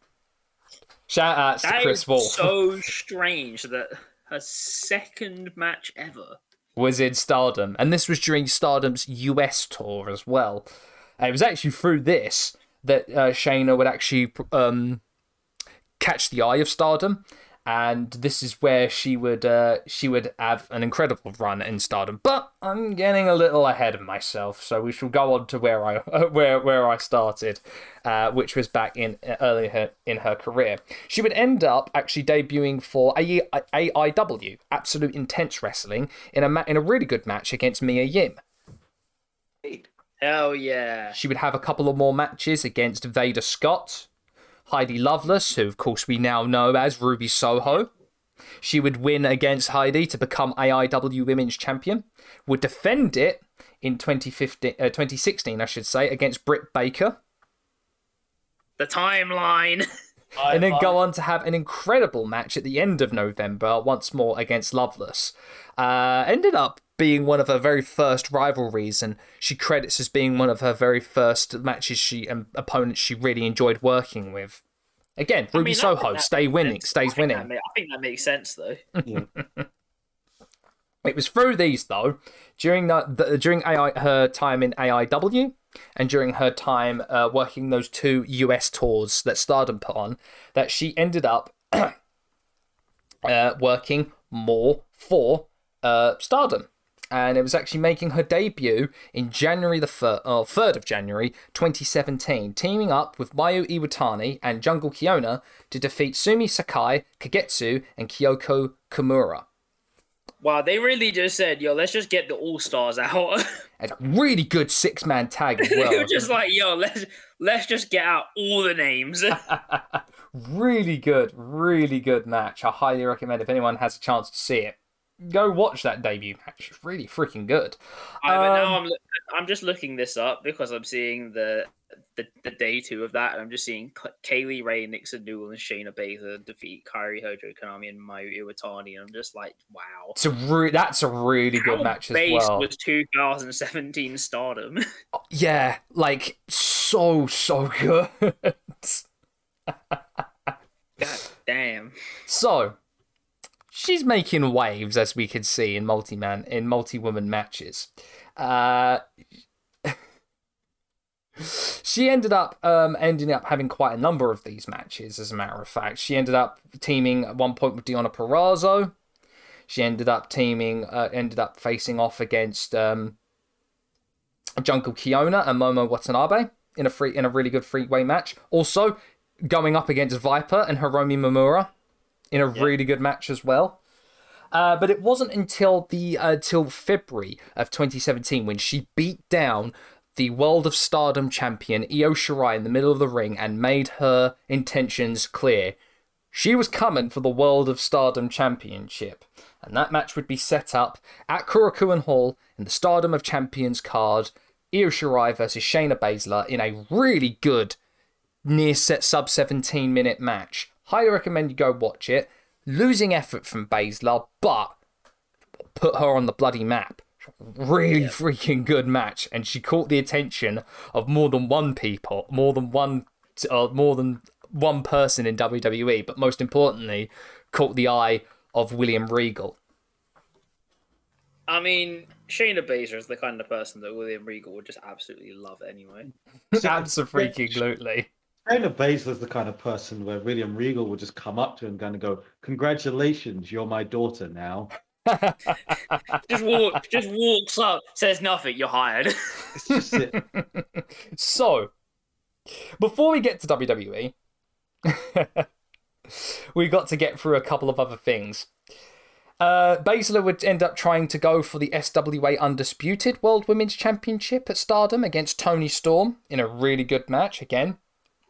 Shout outs to That Kris is Wolf. so <laughs> strange that her second match ever. was in Stardom, and this was during Stardom's US tour as well. Uh, It was actually through this that uh, Shayna would actually um, catch the eye of Stardom, and this is where she would uh, she would have an incredible run in Stardom. But I'm getting a little ahead of myself, so we shall go on to where I <laughs> where where I started, uh, which was back in earlier in her career. She would end up actually debuting for A- AIW Absolute Intense Wrestling in a ma- in a really good match against Mia Yim. Hell yeah. She would have a couple of more matches against Veda Scott, Heidi Lovelace, who of course we now know as Ruby Soho. She would win against Heidi to become AIW Women's Champion, would defend it in 2015, uh, 2016, I should say, against Britt Baker, The timeline. <laughs> and then go on to have an incredible match at the end of November once more against Lovelace. Uh, ended up being one of her very first rivalries, and she credits as being one of her very first matches she and opponents she really enjoyed working with. Again, I Ruby mean, I think Soho, stay winning, sense. stays I winning. ma- I think that makes sense though. <laughs> It was through these though, during the, the during AI, her time in AIW and during her time uh, working those two US tours that Stardom put on, that she ended up <coughs> uh, working more for uh, Stardom. And it was actually making her debut in January the third, or oh, third of January, 2017, teaming up with Mayu Iwatani and Jungle Kyona to defeat Sumi Sakai, Kagetsu, and Kyoko Kimura. Wow, they really just said, "Yo, let's just get the all stars out." It's <laughs> a really good six man tag as <laughs> well. just like, "Yo, let's let's just get out all the names." <laughs> really good, really good match. I highly recommend if anyone has a chance to see it, go watch that debut match. It's really freaking good. I, but now Um, I'm I'm just looking this up because I'm seeing the the, the day two of that, and I'm just seeing K- Kaylee Ray, Nixon Newell, and Shayna Baszler defeat Kairi Hojo, Konami, and Mayu Iwatani, and I'm just like, wow. It's a re- that's a really good How match as well. was 2017 Stardom. <laughs> Yeah, like so so good. <laughs> God damn. So, she's making waves, as we can see in multi-man in multi-woman matches. Uh, <laughs> she ended up um, ending up having quite a number of these matches. As a matter of fact, she ended up teaming at one point with Deonna Purrazzo. She ended up teaming, uh, ended up facing off against um, Jungle Kyona and Momo Watanabe in a free in a really good freeway match. Also, going up against Viper and Hiromi Mimura in a really good match as well. Uh, but it wasn't until the uh, till February of 2017 when she beat down the World of Stardom champion Io Shirai in the middle of the ring and made her intentions clear. She was coming for the World of Stardom Championship, and that match would be set up at Korakuen Hall in the Stardom of Champions card. Io Shirai versus Shayna Baszler in a really good near set sub 17 minute match. Highly recommend you go watch it. Losing effort from Baszler, but put her on the bloody map. Really freaking good match, and she caught the attention of more than one people, more than one, uh, more than one person in WWE. But most importantly, caught the eye of William Regal. I mean, Shayna Baszler is the kind of person that William Regal would just absolutely love anyway. <laughs> Absolutely. Shayna Baszler's the kind of person where William Regal would just come up to him and kind of go, "Congratulations, you're my daughter now." <laughs> Just walk, just walks up, says nothing. You're hired. It's just it. <laughs> So, before we get to WWE, <laughs> we got to get through a couple of other things. Uh, Baszler would end up trying to go for the SWA Undisputed World Women's Championship at Stardom against Toni Storm in a really good match. Again,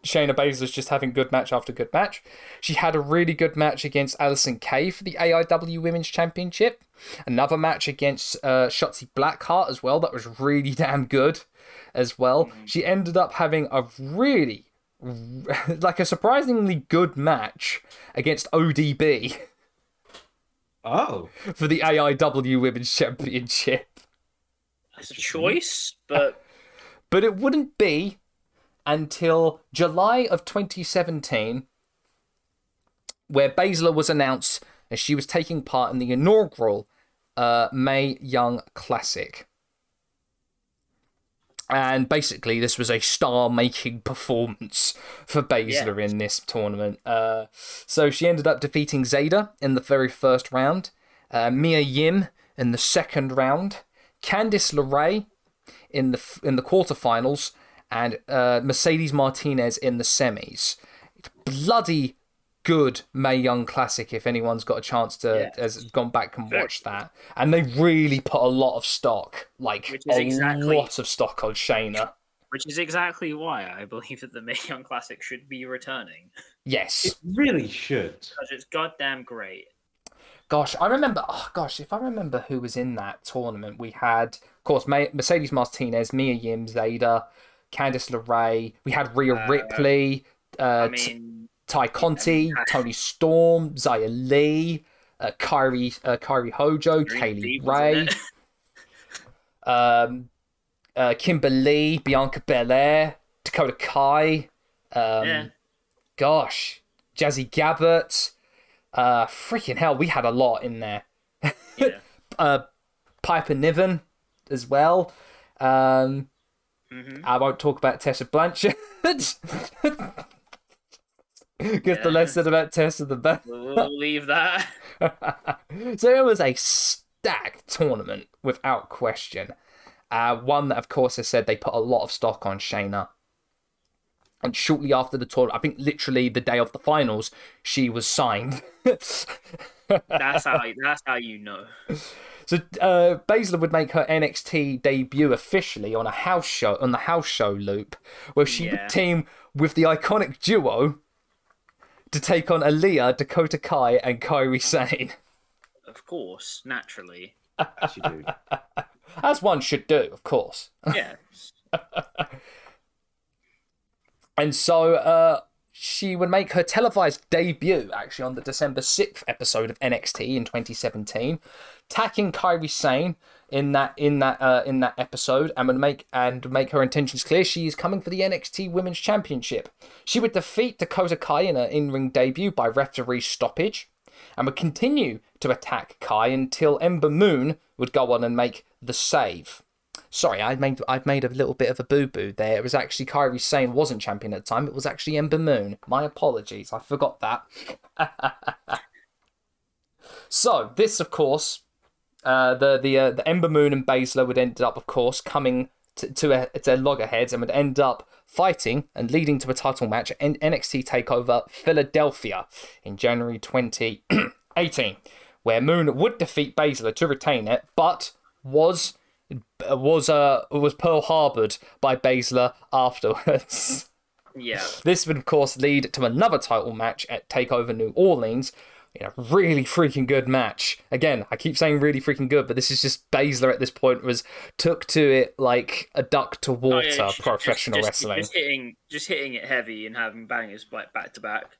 Shayna Baszler's just having good match after good match. She had a really good match against Allysin Kay for the AIW Women's Championship. Another match against uh, Shotzi Blackheart as well. That was really <laughs> damn good as well. She ended up having a really, <laughs> like a surprisingly good match against ODB Oh, <laughs> for the AIW Women's Championship. That's a choice, but But it wouldn't be until July of 2017 where Baszler was announced as she was taking part in the inaugural uh, Mae Young Classic. And basically, this was a star making <laughs> performance for Baszler in this tournament. Uh, so she ended up defeating Zeda in the very first round, uh, Mia Yim in the second round, Candice LeRae in the in the quarterfinals, and uh, Mercedes Martinez in the semis. It's bloody good Mae Young Classic. If anyone's got a chance to Yeah. has gone back and watched that, and they really put a lot of stock, like Which is a exactly- lot of stock on Shayna. which is exactly why I believe that the Mae Young Classic should be returning Yes. it really should. because it's goddamn great. gosh, I remember. Oh gosh, if I remember who was in that tournament, we had, of course, Mercedes Martinez, Mia Yim, Zeda, Candice LeRae. We had Rhea Uh, Ripley, uh, I mean, Tay Conti, yeah. Toni Storm, Xia Li, uh, Kairi, uh, Kairi Hojo, Kaylee Ray, <laughs> um, uh, Kimberly, Bianca Belair, Dakota Kai. Um, Yeah. Gosh, Jazzy Gabert. Uh, freaking hell, we had a lot in there. Yeah. <laughs> Uh, Piper Niven as well. Um, Mhm. I won't talk about Tessa Blanchard. <laughs> Because the Yeah. less said about Tessa, the better. We'll, we'll leave that. <laughs> so it was a stacked tournament without question. Uh, one that, of course, has said they put a lot of stock on Shayna. And shortly after the tournament, I think literally the day of the finals, she was signed. <laughs> That's how. That's how you know. So uh, Baszler would make her NXT debut officially on a house show on the house show loop, where she Yeah. would team with the iconic duo to take on Aliyah, Dakota Kai, and Kairi Sane, Of course, naturally. As you do. <laughs> as one should do, of course. Yeah. <laughs> And so uh, she would make her televised debut actually on the December 6th episode of NXT in 2017, tacking Kairi Sane in that in that uh, in that episode and would make and make her intentions clear she is coming for the NXT Women's Championship. She would defeat Dakota Kai in her in-ring debut by referee stoppage and would continue to attack Kai until Ember Moon would go on and make the save. Sorry, I made I've made a little bit of a boo boo there. It was actually Kairi Sane wasn't champion at the time. It was actually Ember Moon. My apologies. I forgot that. <laughs> so this, of course, uh, the the uh, the Ember Moon and Baszler would end up, of course, coming to to, a, to loggerheads and would end up fighting and leading to a title match at NXT Takeover Philadelphia in January 2018, <clears throat> where Moon would defeat Baszler to retain it, but was was uh was Pearl Harbored by Baszler afterwards. <laughs> Yeah. this would of course lead to another title match at Takeover New Orleans. In a really freaking good match. Again, I keep saying really freaking good, but this is just Baszler at this point was took to it like a duck to Oh, water yeah, just- professional just, just, wrestling. Just hitting, just hitting it heavy and having bangers like back to back.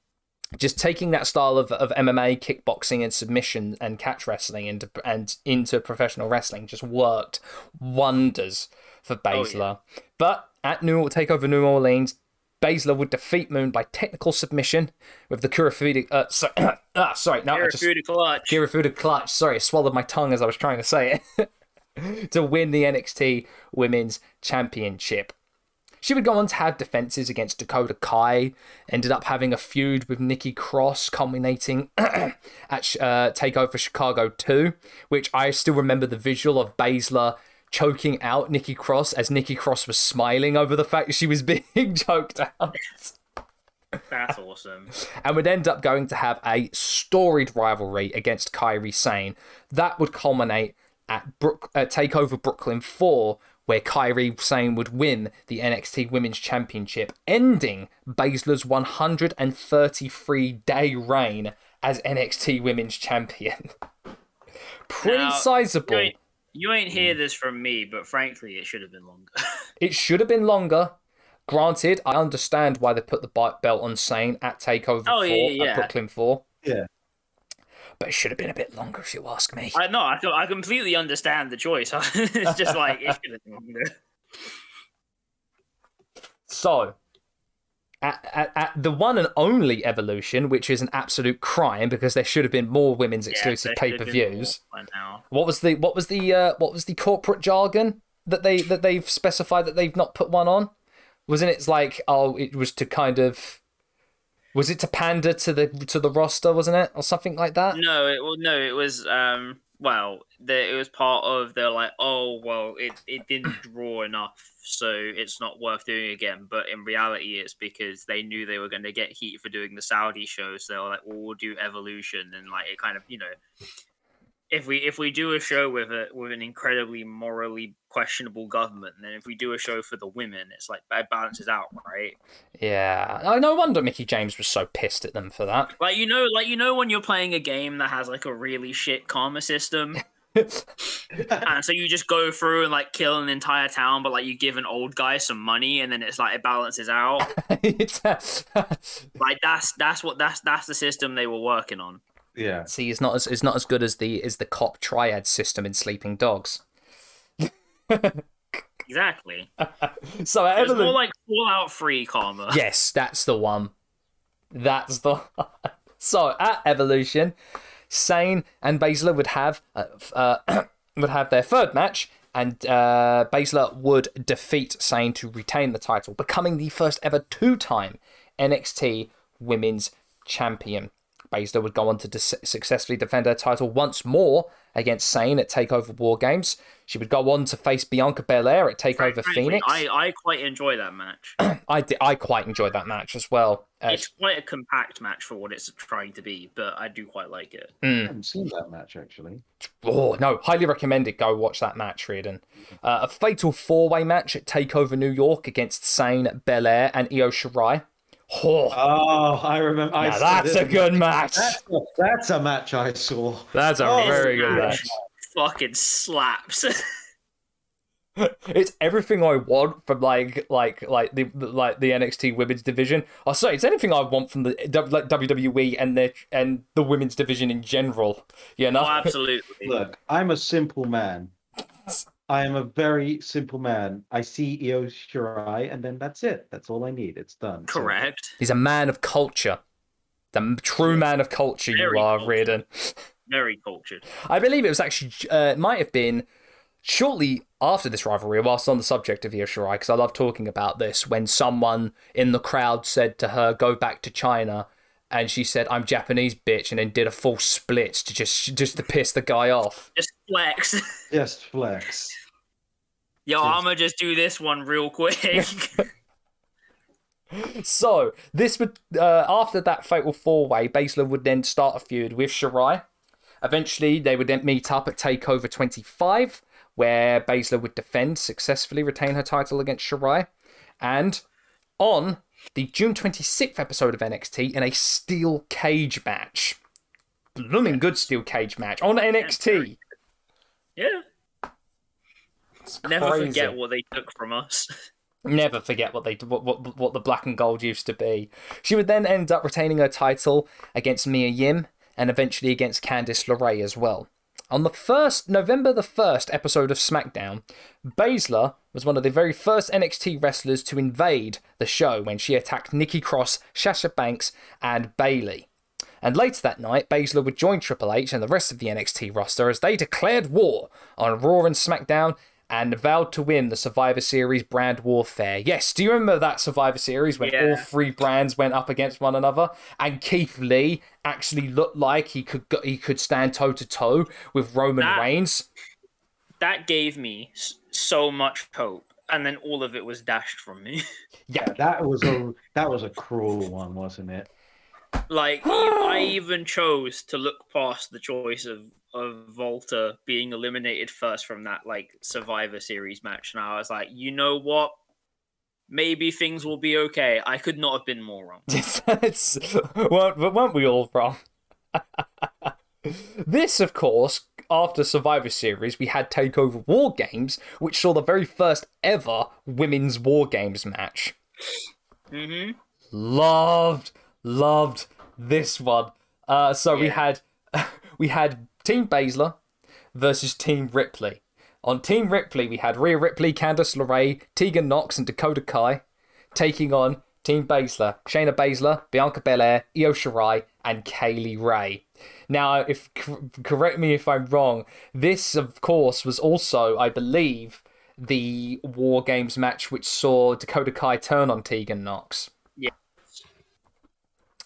Just taking that style of, of MMA, kickboxing, and submission and catch wrestling into and into professional wrestling just worked wonders for Baszler. But at New Takeover New Orleans, Baszler would defeat Moon by technical submission with the Kirifuda. Uh, so, <coughs> ah, sorry, now I just Kirifuda clutch. Kirifuda clutch. Sorry, I swallowed my tongue as I was trying to say it. <laughs> to win the NXT Women's Championship. She would go on to have defenses against Dakota Kai, ended up having a feud with Nikki Cross, culminating <clears throat> at uh, Takeover Chicago 2, which I still remember the visual of Baszler choking out Nikki Cross as Nikki Cross was smiling over the fact she was <laughs> being choked out That's awesome. and would end up going to have a storied rivalry against Kairi Sane. That would culminate at Brook, uh, Takeover Brooklyn 4, where Kairi Sane would win the NXT Women's Championship, ending Baszler's 133 day reign as NXT Women's Champion. <laughs> Pretty Now, sizable. You ain't, you ain't hear this from me, but frankly, it should have been longer. <laughs> It should have been longer. Granted, I understand why they put the belt on Sane at Takeover Oh, 4 yeah, yeah, at. Brooklyn 4. Yeah. But it should have been a bit longer, if you ask me. I know. I, I completely understand the choice. <laughs> it's just like it should have been longer. So, at, at, at the one and only Evolution, which is an absolute crime because there should have been more women's exclusive Yeah, pay per should have been views. more by now. What was the what was the uh, what was the corporate jargon that they that they've specified that they've not put one on? Wasn't it like oh it was to kind of was it to pander to the to the roster, wasn't it, or something like that? No, it well, no, it was um. Well, the, it was part of. They're like, oh, well, it it didn't <clears throat> draw enough, so it's not worth doing again. But in reality, it's because they knew they were going to get heat for doing the Saudi show, so they were like, well, we'll do Evolution, and like it kind of, you know, if we if we do a show with a with an incredibly morally questionable government, then if we do a show for the women, it's like it balances out, right? Yeah, I no wonder Mickie James was so pissed at them for that. Like you know, like you know when you're playing a game that has like a really shit karma system. <laughs> and so you just go through and like kill an entire town, but like you give an old guy some money, and then it's like it balances out. <laughs> It's, Like that's that's what that's that's the system they were working on. Yeah. See, it's not as it's not as good as the is the cop triad system in Sleeping Dogs. Exactly. <laughs> So at It's Evelyn, more like Fallout Free karma. <laughs> yes, that's the one. That's the <laughs> so at Evolution, Sane and Baszler would have uh, uh, <clears throat> would have their third match, and uh, Baszler would defeat Sane to retain the title, becoming the first ever two-time NXT Women's Champion. Baszler would go on to dis- successfully defend her title once more against Sane at Takeover War Games. She would go on to face Bianca Belair at Takeover Frankly, Phoenix. I, I quite enjoy that match. <clears throat> I, di- I quite enjoyed that match as well. Uh, it's quite a compact match for what it's trying to be, but I do quite like it. I haven't seen that match actually. Oh no, highly recommend it. Go watch that match, Reardon. Uh, a fatal four-way match at Takeover New York against Sane, Belair, and Io Shirai. Oh, Oh, I remember. I now saw that's a good match. That's a, that's a match I saw. That's a Oh, very good match. match. Fucking slaps. <laughs> It's everything I want from like like like the like the NXT Women's Division. Oh, I say it's anything I want from the like WWE and the and the women's division in general. You know. oh, absolutely. Look, I'm a simple man. I am a very simple man. I see Io Shirai, and then that's it. That's all I need. It's done. So- Correct. He's a man of culture. The true man of culture Very you are, cultured. Reardon. Very cultured. <laughs> I believe it was actually, uh, it might have been shortly after this rivalry, whilst on the subject of Io Shirai, because I love talking about this, when someone in the crowd said to her, go back to China, and she said, I'm Japanese, bitch, and then did a full split to just, just to piss the guy off. Just flex. Just flex. Yo, Just- I'm gonna just do this one real quick. <laughs> So, this would, uh, after that fatal four way, Baszler would then start a feud with Shirai. Eventually, they would then meet up at TakeOver 25, where Baszler would defend, successfully retain her title against Shirai. And on the June 26th episode of NXT, in a steel cage match. Blooming good steel cage match on NXT. Yeah. It's Never crazy. forget what they took from us. <laughs> Never forget what they what, what what the black and gold used to be. She would then end up retaining her title against Mia Yim and eventually against Candice LeRae as well. On the first November the first episode of SmackDown, Baszler was one of the very first NXT wrestlers to invade the show when she attacked Nikki Cross, Sasha Banks, and Bayley. And later that night, Baszler would join Triple H and the rest of the NXT roster as they declared war on Raw and SmackDown and vowed to win the Survivor Series brand warfare. Yes, do you remember that Survivor Series when all three brands went up against one another and Keith Lee actually looked like he could go, he could stand toe to toe with Roman That- Reigns? That gave me so much hope, and then all of it was dashed from me. <laughs> Yeah, that was a that was a cruel one, wasn't it? Like <gasps> I even chose to look past the choice of of Volta being eliminated first from that like Survivor Series match, and I was like, you know what? Maybe things will be okay. I could not have been more wrong. <laughs> it's, weren't, weren't we all wrong? <laughs> this, of course, after Survivor Series, we had Takeover War Games, which saw the very first ever women's War Games match. hmm Loved, loved this one. Uh, so we had <laughs> we had Team Baszler versus Team Ripley. On Team Ripley, we had Rhea Ripley, Candice LeRae, Tegan Nox, and Dakota Kai taking on Team Baszler, Shayna Baszler, Bianca Belair, Io Shirai, and Kaylee Ray. Now, if correct me if I'm wrong, this of course was also, I believe, the War Games match which saw Dakota Kai turn on Tegan Nox.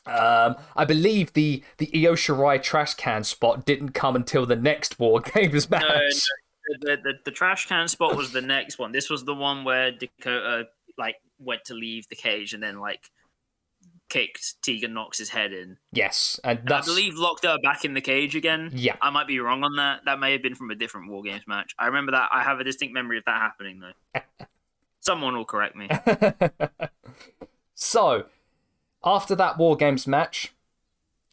Um, I believe the the Io Shirai trash can spot didn't come until the next War <laughs> Games match. No, no, the, the the trash can spot was the next one. This was the one where Dakota like went to leave the cage and then like kicked Tegan Nox's head in. Yes, and And that's I believe locked her back in the cage again. yeah. I might be wrong on that. That may have been from a different War Games match. I remember that. I have a distinct memory of that happening though. <laughs> Someone will correct me. <laughs> so, after that War Games match,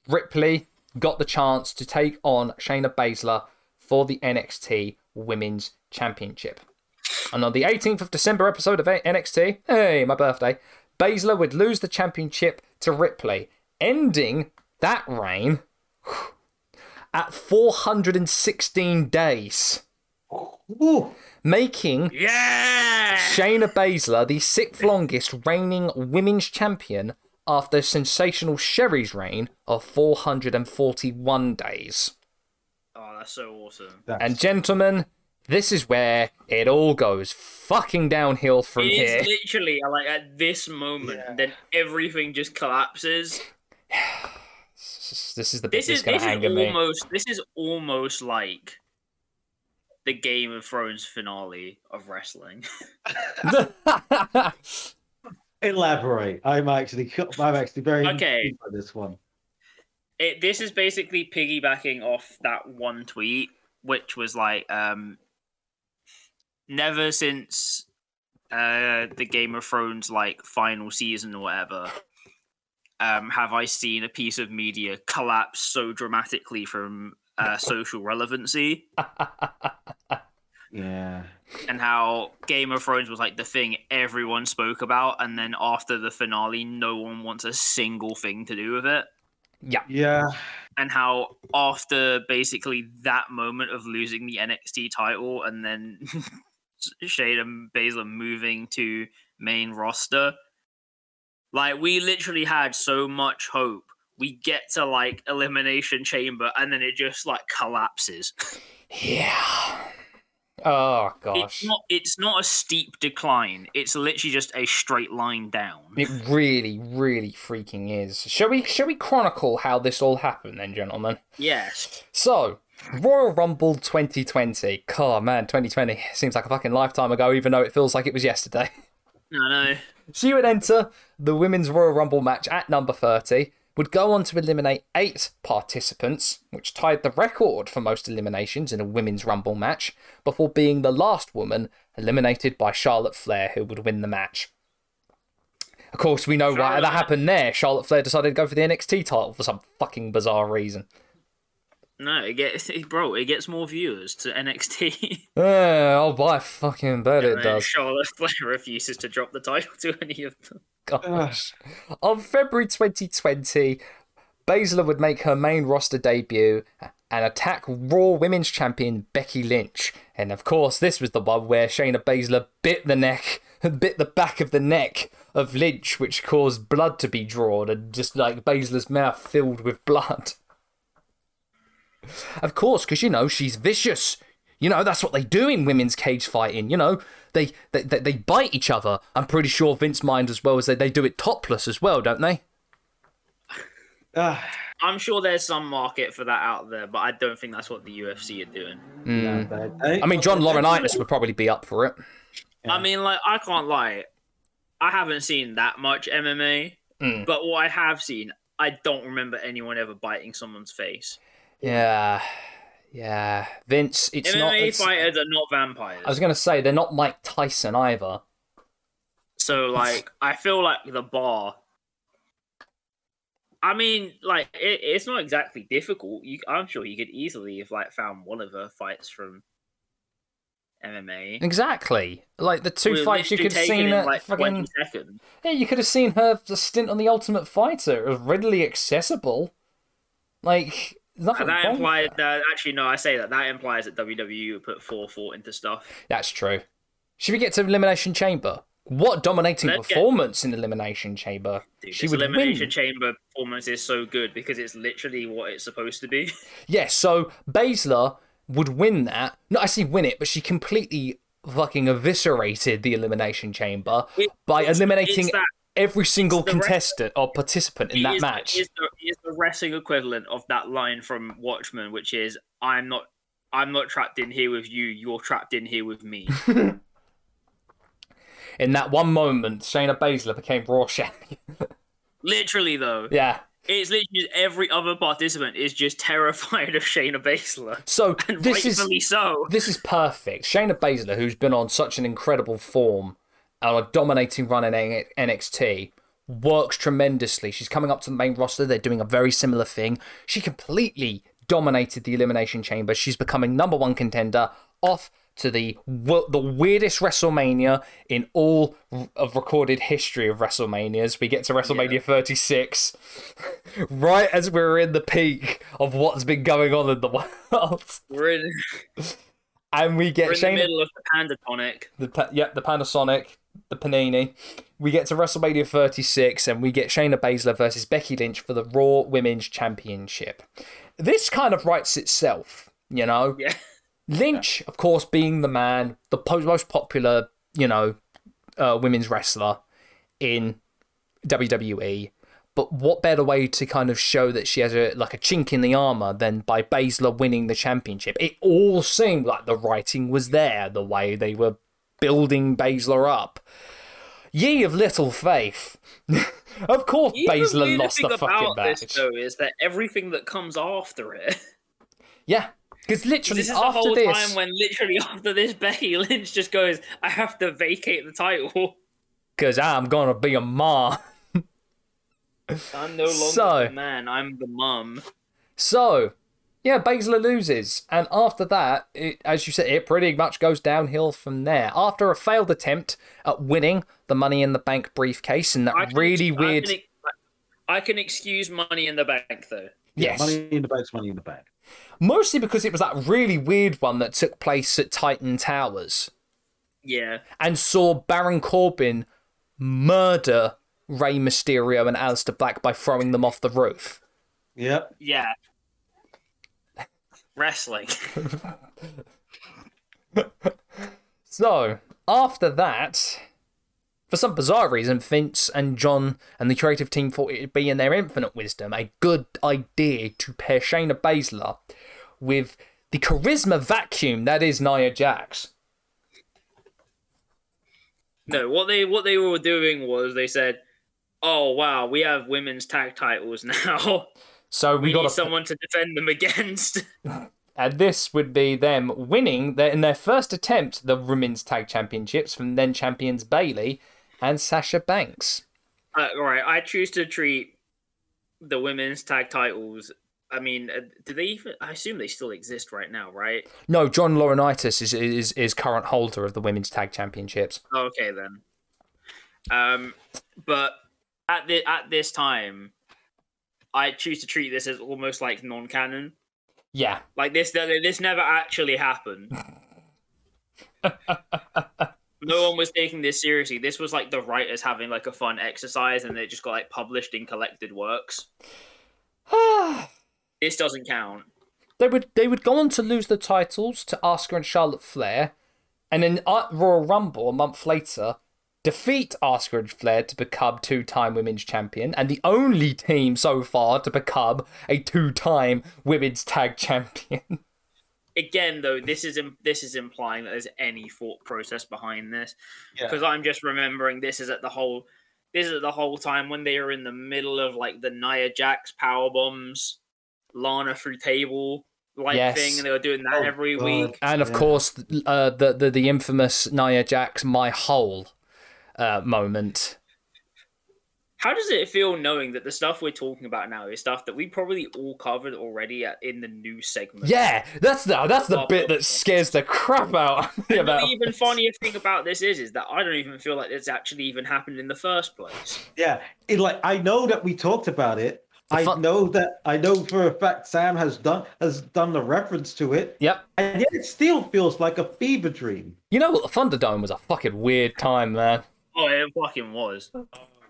Ripley got the chance to take on Shayna Baszler for the NXT Women's Championship. And on the 18th of December episode of NXT, hey, my birthday, Baszler would lose the championship to Ripley, ending that reign at 416 days, Ooh. making Yeah. Shayna Baszler the sixth longest reigning women's champion after sensational Sherri's reign of 441 days. Oh, that's so awesome. That's, And gentlemen, this is where it all goes fucking downhill from It here. is literally like at this moment, Yeah. then everything just collapses. <sighs> This is the bit This that's is going this to is anger me. almost this is almost like the Game of Thrones finale of wrestling. <laughs> <laughs> <laughs> elaborate. I'm actually I'm actually very Okay. by this one. it this is basically piggybacking off that one tweet which was like um never since uh the game of thrones like final season or whatever um have i seen a piece of media collapse so dramatically from uh social relevancy <laughs> Yeah. and how game of thrones was like the thing everyone spoke about and then after the finale no one wants a single thing to do with it yeah. Yeah. and how after basically that moment of losing the NXT title and then <laughs> Shayna Baszler moving to main roster, like we literally had so much hope. We get to like Elimination Chamber and then it just like collapses. Yeah. Oh, gosh. It's not it's not a steep decline. It's literally just a straight line down. It really, really freaking is. Shall we shall we chronicle how this all happened then, gentlemen? Yes. So, Royal Rumble 2020. God, man, 2020 seems like a fucking lifetime ago, even though it feels like it was yesterday. I know. <laughs> She would enter the Women's Royal Rumble match at number 30, would go on to eliminate eight participants, which tied the record for most eliminations in a Women's Rumble match, before being the last woman eliminated by Charlotte Flair, who would win the match. Of course, we know why that happened there. Charlotte Flair decided to go for the NXT title for some fucking bizarre reason. No, it gets <laughs> bro, it gets more viewers to NXT. <laughs> Yeah, oh, I fucking bet it And does. Charlotte Flair refuses to drop the title to any of them. Gosh. On February 2020, Baszler would make her main roster debut and attack Raw Women's Champion Becky Lynch. And of course, this was the one where Shayna Baszler bit the neck, <laughs> bit the back of the neck of Lynch, which caused blood to be drawn and just like Baszler's mouth filled with blood. Of course, because you know she's vicious. You know that's what they do in women's cage fighting. You know they they, they, they bite each other. I'm pretty sure Vince mind as well as they, they do it topless as well, don't they? <sighs> I'm sure there's some market for that out there, but I don't think that's what the UFC are doing. no, they- they- I mean, John Laurinaitis would probably be up for it. Yeah. I mean, like, I can't lie. I haven't seen that much MMA, Mm. but what I have seen, I don't remember anyone ever biting someone's face. Yeah, yeah. Vince, it's MMA not. It's, fighters are not vampires. I was gonna say they're not Mike Tyson either. So, like, I feel like the bar. I mean, like, it, it's not exactly difficult. You, I'm sure you could easily have like found one of her fights from MMA. Exactly. Like the two We're fights you could have seen in, at like fucking. 20 seconds. Yeah, you could have seen her the stint on the Ultimate Fighter. It was readily accessible. Like nothing. And that implies that. actually no, I say that that implies that WWE would put full thought into stuff. That's true. Should we get to Elimination Chamber? What dominating Let's get- performance in Elimination Chamber? Dude, she would elimination win. chamber performance is so good because it's literally what it's supposed to be. <laughs> Yes, so Baszler would win that. Not actually win it, but she completely fucking eviscerated the Elimination Chamber It- by eliminating every single it's the rest- contestant or participant in that is- match. is the, is the wrestling equivalent of that line from Watchmen, which is "I'm not, I'm not trapped in here with you. You're trapped in here with me." <laughs> In that one moment, Shayna Baszler became Raw champion. <laughs> Literally though, Yeah. it's literally every other participant is just terrified of Shayna Baszler, So and this is rightfully so. this is perfect. Shayna Baszler, who's been on such an incredible form and a dominating run in NXT, works tremendously. She's coming up to the main roster. They're doing a very similar thing. She completely dominated the Elimination Chamber. She's becoming number one contender off to the the weirdest WrestleMania in all of recorded history of WrestleManias. We get to WrestleMania 36, <laughs> right as we're in the peak of what's been going on in the <laughs> world, We're in, and we get we're in the middle of the Pandatonic. the yep, the Panasonic, the Panini. We get to WrestleMania 36 and we get Shayna Baszler versus Becky Lynch for the Raw Women's Championship. This kind of writes itself, you know. Yeah. Lynch, of course, being the man, the po- most popular, you know, uh, women's wrestler in WWE. But what better way to kind of show that she has a like a chink in the armor than by Baszler winning the championship? It all seemed like the writing was there, the way they were building Baszler up. Ye of little faith. <laughs> of course, Even Baszler lost the fucking match. this though is that everything that comes after it. Yeah, because literally This is the after whole this, time when literally <laughs> after this Becky Lynch just goes, I have to vacate the title. <laughs> because I'm gonna be a ma. I'm no longer So- the man, I'm the mum. So, yeah, Baszler loses, and after that, it, as you said, it pretty much goes downhill from there. After a failed attempt at winning the Money in the Bank briefcase and that can- really I weird, can, I can excuse money in the bank though. yes, Money in the bank's money in the bank. mostly because it was that really weird one that took place at Titan Towers Yeah. and saw Baron Corbin murder Rey Mysterio and Aleister Black by throwing them off the roof. Yep. Yeah. Wrestling. <laughs> So, after that, for some bizarre reason, Vince and John and the creative team thought it would be in their infinite wisdom a good idea to pair Shayna Baszler with the charisma vacuum that is Nia Jax. No, what they what they were doing was they said, "Oh wow, we have women's tag titles <laughs> now. So we, We got need someone to defend them <laughs> against." <laughs> and this would be them winning their, in their first attempt the women's tag championships from then champions Bayley and Sasha Banks. Uh, all right, I choose to treat the women's tag titles. I mean, uh, do they even? I assume they still exist right now, right? No, John Laurinaitis is is is current holder of the women's tag championships. Okay then. Um, but at the at this time, I choose to treat this as almost like non-canon. Yeah, Like this, this never actually happened. <laughs> no one was taking this seriously. This was like the writers having like a fun exercise, and it just got like published in collected works. <sighs> This doesn't count. they would they would go on to lose the titles to Asuka and Charlotte Flair, and then at Royal Rumble a month later defeat Asuka and Flair to become two-time women's champion and the only team so far to become a two-time women's tag champion. <laughs> Again, though, this is im- this is implying that there's any thought process behind this. Yeah. because I'm just remembering this is at the whole this is at the whole time when they were in the middle of like the Nia Jax power bombs, Lana through table like Yes. thing, and they were doing that Oh, every God. week. And of Yeah. course, uh, the, the the infamous Nia Jax "My Hole" uh, moment. How does it feel knowing that the stuff we're talking about now is stuff that we probably all covered already in the new segment? Yeah, that's the that's the bit that scares the crap out of me And about. the even funnier thing about this is, is that I don't even feel like it's actually even happened in the first place. Yeah. It, like I know that we talked about it. The I fun- know that I know for a fact Sam has done has done the reference to it, Yep. and yet it still feels like a fever dream. You know what? The Thunderdome was a fucking weird time, man. Oh, it fucking was.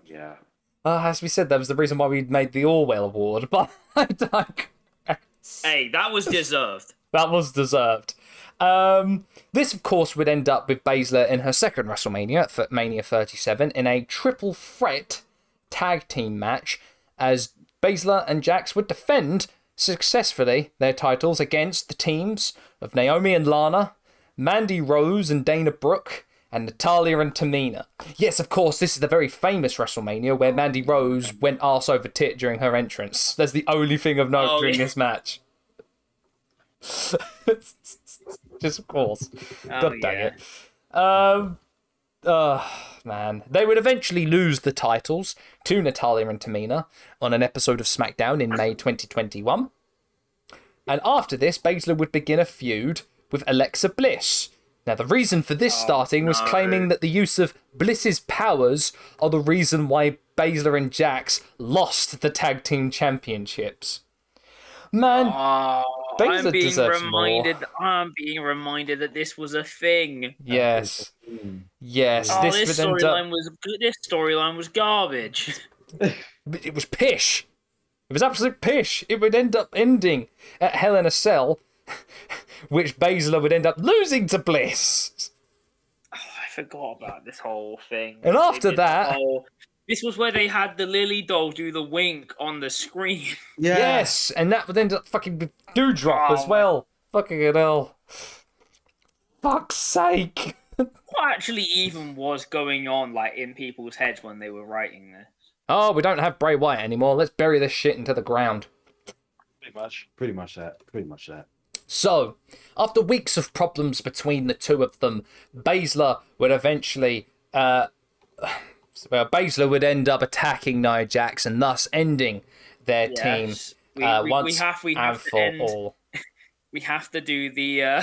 Yeah. Uh, as we said, that was the reason why we made the Orwell Award, <laughs> but I digress. Hey, that was deserved. That was deserved. Um, this, of course, would end up with Baszler in her second WrestleMania, at Mania 37, in a triple threat tag team match, as Baszler and Jax would defend successfully their titles against the teams of Naomi and Lana, Mandy Rose and Dana Brooke, and Natalya and Tamina. Yes, of course, this is the very famous WrestleMania where Mandy Rose went arse over tit during her entrance. That's the only thing of note Oh, during yeah. this match. <laughs> Just of course. Oh, God dang yeah. it. Um, oh, man. They would eventually lose the titles to Natalya and Tamina on an episode of SmackDown in May 2021. And after this, Baszler would begin a feud with Alexa Bliss. Now, the reason for this oh, starting was no. claiming that the use of Bliss's powers are the reason why Baszler and Jax lost the tag team championships. Man, Oh, Baszler I'm being deserves more. reminded. I'm being reminded that this was a thing. yes, yes, Oh, this, this, up. storyline was this storyline was garbage. It was pish. It was absolute pish. It would end up ending at Hell in a Cell, <laughs> which Baszler would end up losing to Bliss. Oh, I forgot about this whole thing. And They after that- whole- this was where they had the Lily doll do the wink on the screen. <laughs> Yeah. Yes, and that would end up fucking with Doudrop as Oh. well. Fucking it hell. Fuck's sake. <laughs> what actually even was going on, like in people's heads when they were writing this? Oh, we don't have Bray Wyatt anymore. Let's bury this shit into the ground. Pretty much. Pretty much that. Pretty much that. So, after weeks of problems between the two of them, Baszler would eventually, uh, <sighs> well, Baszler would end up attacking Nia Jax and thus ending their team Yes. We, uh, we, once we have we and have to for end, all. <laughs> we have to do the uh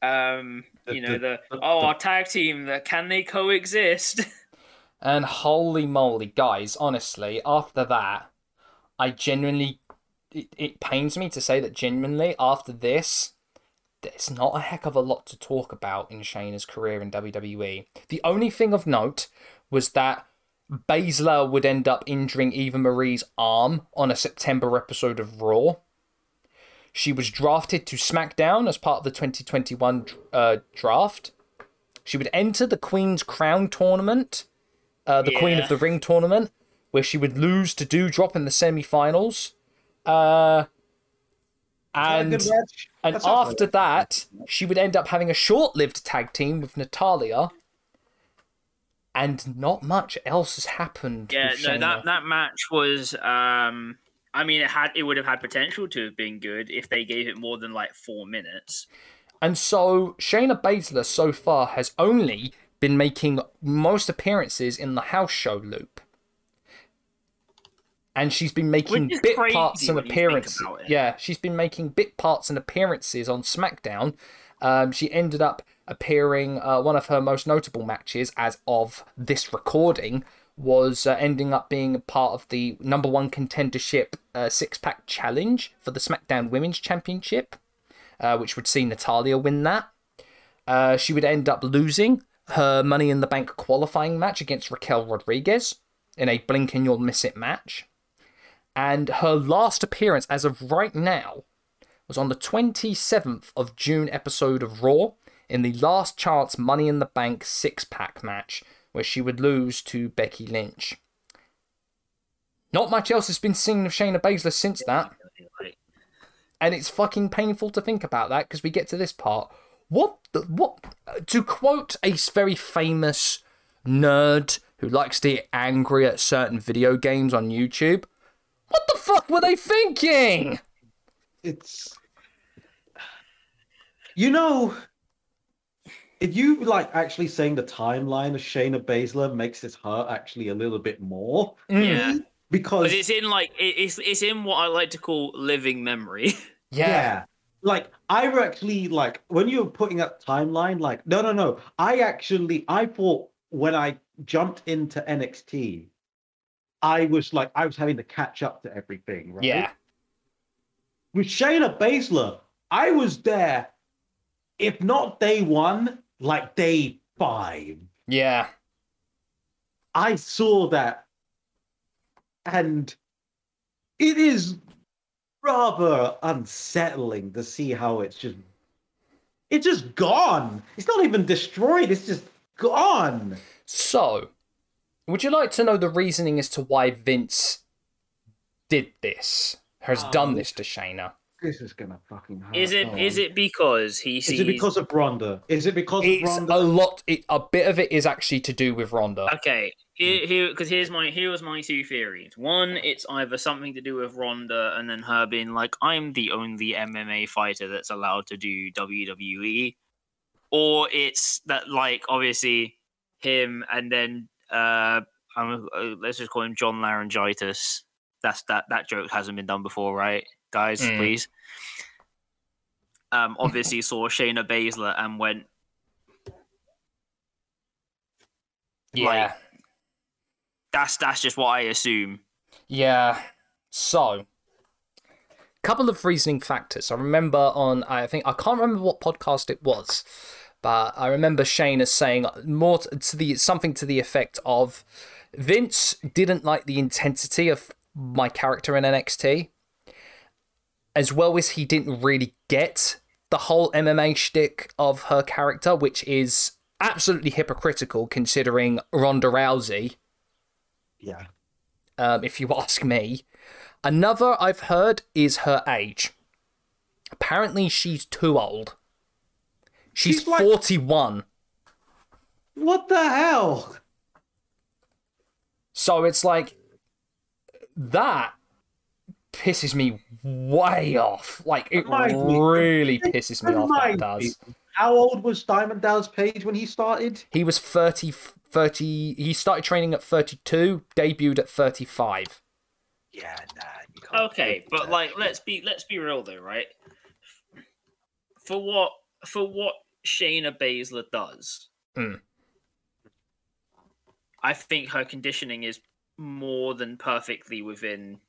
<laughs> um you know the- the, the- oh the- our tag team that can they coexist <laughs> And holy moly, guys, honestly, after that, I genuinely, it, it pains me to say that genuinely, after this, there's not a heck of a lot to talk about in Shayna's career in WWE. The only thing of note was that Baszler would end up injuring Eva Marie's arm on a September episode of Raw. She was drafted to SmackDown as part of the 2021 uh, draft. She would enter the Queen's Crown tournament, uh, the Queen of the Ring tournament, where she would lose to Doudrop in the semi-finals. Uh, and Is that a good match? and That's after bad. that, she would end up having a short-lived tag team with Natalya. And not much else has happened. yeah no Shayna. that that match was um i mean it had it would have had potential to have been good if they gave it more than like four minutes And so Shayna Baszler so far has only been making most appearances in the house show loop. And she's been making bit parts and when you think appearances. Yeah, she's been making bit parts and appearances on SmackDown. Um, she ended up appearing, uh, one of her most notable matches as of this recording was uh, ending up being part of the number one contendership uh, six pack challenge for the SmackDown Women's Championship uh, which would see Natalya win that. Uh, she would end up losing her Money in the Bank qualifying match against Raquel Rodriguez in a blink and you'll miss it match. And her last appearance as of right now was on the 27th of June episode of Raw in the last chance Money in the Bank six pack match where she would lose to Becky Lynch. Not much else has been seen of Shayna Baszler since that and it's fucking painful to think about that because we get to this part. What the, what to quote a very famous nerd who likes to get angry at certain video games on YouTube? What the fuck were they thinking? it's you know if you like actually saying the timeline of Shayna Baszler makes this hurt actually a little bit more. Mm. Yeah. Because but it's in like it's it's in what i like to call living memory. <laughs> Yeah. like I were actually like when you were putting up timeline like no no no. I actually I thought when I jumped into NXT I was like I was having to catch up to everything right yeah, with Shayna Baszler, I was there, if not day one, like day five. yeah. I saw that, and it is rather unsettling to see how it's just it's just gone. It's not even destroyed. It's just gone. So, would you like to know the reasoning as to why Vince did this? Has done Um, this to Shayna? this is gonna fucking hurt. Is it Go is it because he Is it because of Ronda? Is it because It's of a lot. It, a bit of it is actually to do with Ronda. Okay, here, here, because here's my here was my two theories. One, it's either something to do with Ronda, and then her being like, "I'm the only MMA fighter that's allowed to do WWE," or it's that like obviously him, and then uh, I'm, uh let's just call him John Laryngitis. That's that that joke hasn't been done before, right, guys? Mm. Please. Um, obviously saw Shayna Baszler and went, Yeah. "That's that's just what I assume." Yeah. So, couple of reasoning factors. I remember on I think I can't remember what podcast it was, but I remember Shayna saying more to the something to the effect of Vince didn't like the intensity of my character in NXT, as well as he didn't really get the whole MMA shtick of her character, which is absolutely hypocritical considering Ronda Rousey Yeah. um, if you <laughs> ask me. Another I've heard is her age. Apparently, she's too old. She's, She's like- 41. What the hell? So it's like, that pisses me way off. Like, it Remind me- really pisses me off, that Remind does. me, How old was Diamond Dallas Page when he started? He was 30, 30, he started training at 32, debuted at 35. Yeah, nah. Okay, but like let's be let's be real though, right? For what for what Shayna Baszler does, Mm. I think her conditioning is more than perfectly within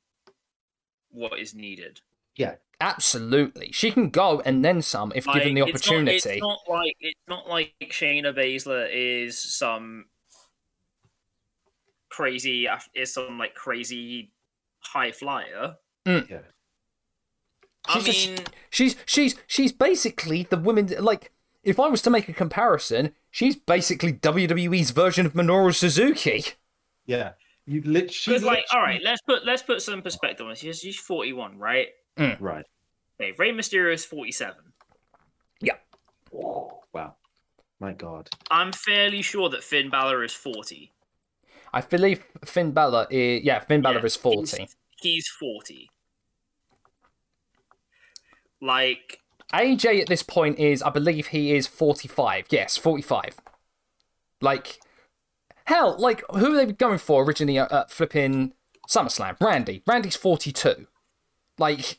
what is needed. Yeah, absolutely. She can go and then some if given the Like, it's not- opportunity. It's not, like it's not like Shayna Baszler is some crazy is some like crazy high flyer. Yeah. I She's just- mean, She's she's she's basically the women like if I was to make a comparison, she's basically WWE's version of Minoru Suzuki. Yeah. You literally. because like, all right, let's put let's put some perspective on this. She's, she's forty one, right? Mm. Right. Okay, Rey Mysterio is forty seven. Yeah. Wow. My God. I'm fairly sure that Finn Balor is forty. I believe Finn Balor is yeah, Finn Balor Yeah, is forty. He's, he's forty. Like, AJ at this point is I believe he is forty five. Yes, forty five. Like hell, like who are they going for originally at, flipping SummerSlam? Randy. Randy's forty two. Like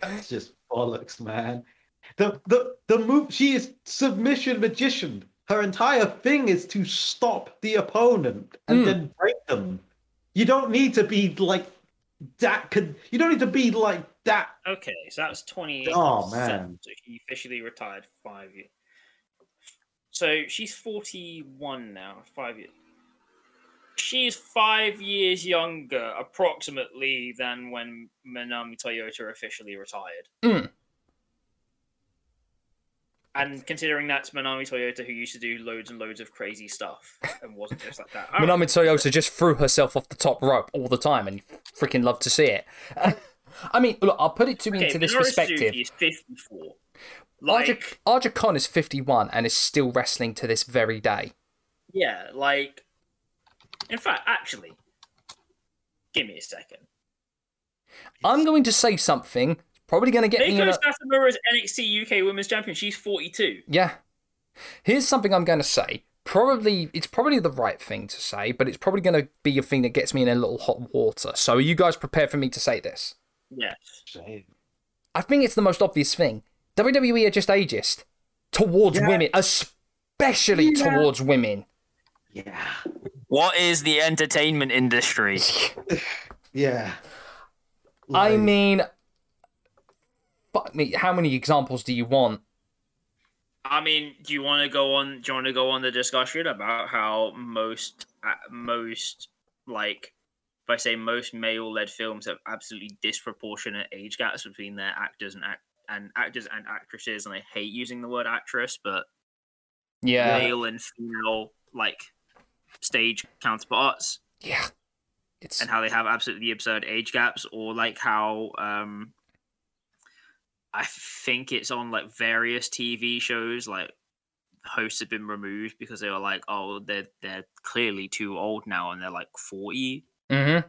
That's just bollocks, man. The the the move. She is submission magician. Her entire thing is to stop the opponent and Mm. then break them. You don't need to be like that. Could you don't need to be like that. okay, so that was twenty. Oh, man. So he officially retired five years. So she's forty one now. Five years. She's five years younger, approximately, than when Manami Toyota officially retired. Mm. And considering that's Manami Toyota, who used to do loads and loads of crazy stuff and wasn't just like that. <laughs> Manami Toyota just threw herself off the top rope all the time, and freaking loved to see it. <laughs> I mean, look, I'll put it to Okay, into this Minoru perspective. Is 54. Aja, Aja Kong is 51 and is still wrestling to this very day. yeah, like, in fact, actually, give me a second. I'm going to say something, probably going to get me in Meiko. Satomura is NXT UK Women's Champion. She's 42. Yeah. Here's something I'm going to say. Probably, it's probably the right thing to say, but it's probably going to be a thing that gets me in a little hot water. So are you guys prepared for me to say this? Yes. I think it's the most obvious thing. WWE are just ageist towards Yeah. women, especially Yeah. towards women. Yeah. What is the entertainment industry? <laughs> Yeah. I mean, fuck me. How many examples do you want? I mean, do you want to go on? Do you want to go on the discussion about how most, uh, most like, if I say most male-led films have absolutely disproportionate age gaps between their actors and act and actors and actresses, and I hate using the word actress, but Yeah. male and female like stage counterparts. Yeah. It's and how they have absolutely absurd age gaps, or like how um, I think it's on like various TV shows, like hosts have been removed because they were like, oh, they're they're clearly too old now, and they're like forty. mm-hmm.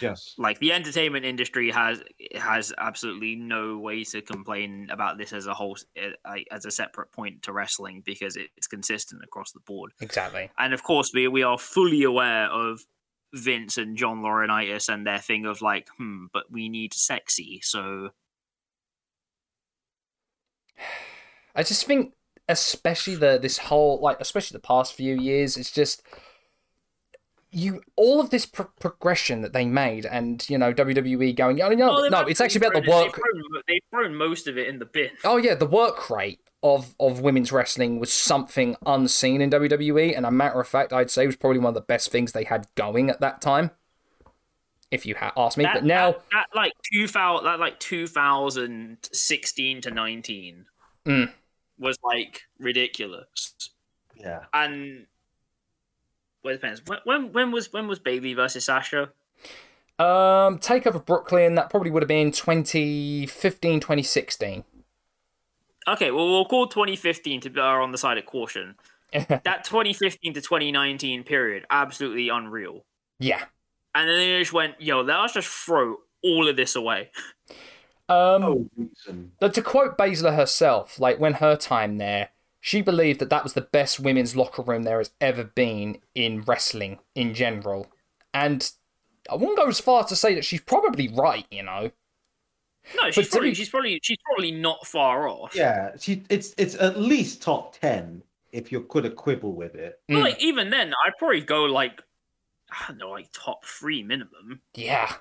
Yes. Like the entertainment industry has has absolutely no way to complain about this as a whole, eh, like, as a separate point to wrestling because it's consistent across the board. exactly. And of course, we we are fully aware of Vince and John Laurinaitis and their thing of like, hmm, but we need sexy. So I just think, especially the this whole like, especially the past few years, it's just you all of this pro- progression that they made, and you know WWE going, oh no, they've no, it's actually about the work. They've thrown, they've thrown most of it in the bin. Oh yeah, the work rate of of women's wrestling was something unseen in WWE, and a matter of fact, I'd say it was probably one of the best things they had going at that time. If you had asked me, That, but now, that, that like two thousand, that like two thousand sixteen to nineteen Mm. was like ridiculous. Yeah. And well, it depends. When, when when was when was Bayley versus Sasha? um, Takeover Brooklyn, that probably would have been 2015, 2016. Okay, well we'll call 2015 to be on the side of caution. <laughs> That 2015 to 2019 period, absolutely unreal. yeah. And then they just went, "Yo, let's just throw all of this away." Um, No reason. But to quote Baszler herself, like when her time there, she believed that that was the best women's locker room there has ever been in wrestling in general. And I wouldn't go as far as to say that she's probably right, you know. No, she's probably be- she's probably she's probably not far off. Yeah, she, it's it's at least top ten if you could quibble with it. But Mm. like even then, I'd probably go like I don't know, like top three minimum. Yeah.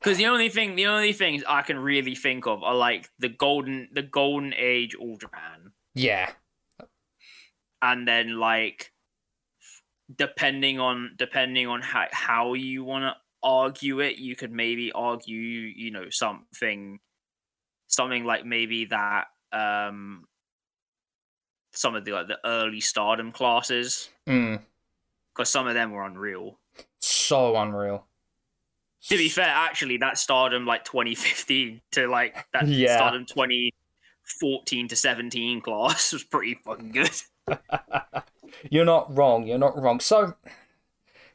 Because the only thing, the only things I can really think of are like the golden, the golden age All Japan, Yeah. and then like depending on depending on how how you want to argue it, you could maybe argue, you know, something, something like maybe that um some of the like the early Stardom classes, Mm. because some of them were unreal. So unreal. To be fair, actually, that Stardom like 2015 to like that <laughs> Yeah. Stardom 2014 to 17 class was pretty fucking good. <laughs> <laughs> You're not wrong. You're not wrong. So,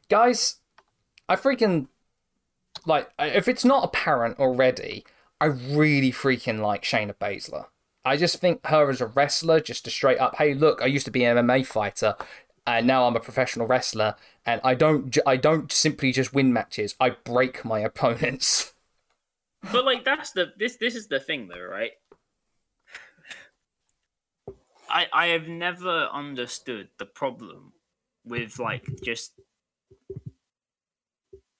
guys, I freaking like if it's not apparent already, I really freaking like Shayna Baszler. I just think her as a wrestler, just a straight up, hey, look, I used to be an MMA fighter, and now I'm a professional wrestler, and I don't, I don't simply just win matches. I break my <laughs> opponents. But like that's the this this is the thing though, right? I I have never understood the problem with like just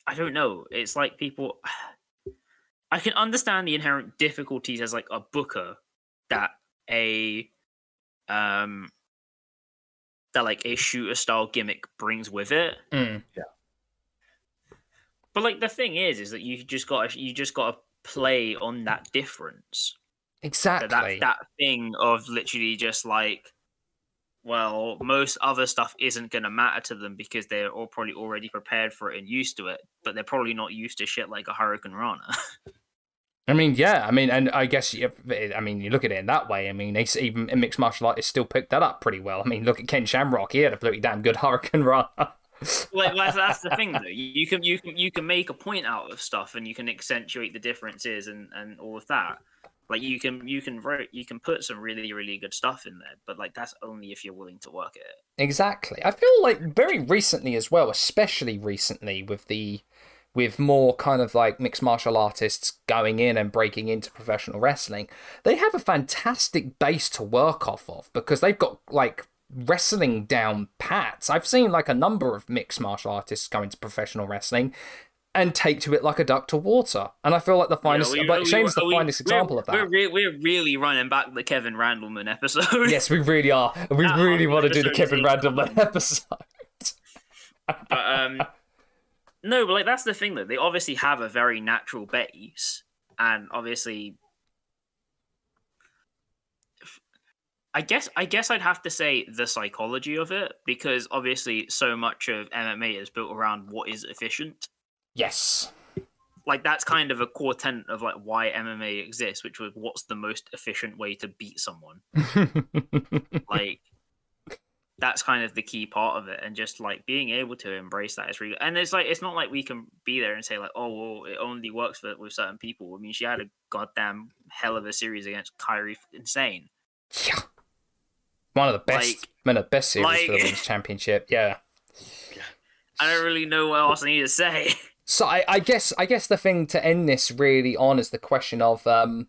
I don't know. It's like people <sighs> I can understand the inherent difficulties as like a booker that a um that like a shooter style gimmick brings with it. Mm. But like the thing is is that you just got to you just got to play on that difference. Exactly. that that that thing of literally just like well most other stuff isn't going to matter to them because they're all probably already prepared for it and used to it but they're probably not used to shit like a hurricanrana <laughs> I mean, yeah. I mean, and I guess I mean, you look at it in that way. I mean, they even in mixed martial artists still picked that up pretty well. I mean, look at Ken Shamrock. He had a pretty damn good <laughs> Hurricanrana. like that's, that's the thing though you, you can you can you can make a point out of stuff and you can accentuate the differences and and all of that like you can you can write you can put some really really good stuff in there but like that's only if you're willing to work it Exactly. I feel like very recently as well, especially recently with the with more kind of like mixed martial artists going in and breaking into professional wrestling, they have a fantastic base to work off of because they've got like wrestling down pats. I've seen like a number of mixed martial artists go into professional wrestling and take to it like a duck to water. And I feel like the finest, know, we- like we- Shane's the we- finest example of that. we're, re- we're really running back the kevin randleman episode Yes, we really are. We Ah, really want to do the Kevin Randleman episode. but um no but like that's the thing though they obviously have a very natural base and obviously I guess I guess I'd have to say the psychology of it because obviously so much of MMA is built around what is efficient. Yes. Like that's kind of a core tenet of like why MMA exists, which was what's the most efficient way to beat someone. <laughs> like that's kind of the key part of it and just like being able to embrace that is really and it's like it's not like we can be there and say like oh well it only works for with certain people i mean she had a goddamn hell of a series against Kairi Sane yeah. One of the best, Like- one of the best series for the women's championship. Yeah. <laughs> i don't really know what else i need to say <laughs> So I, I guess I guess the thing to end this really on is the question of um,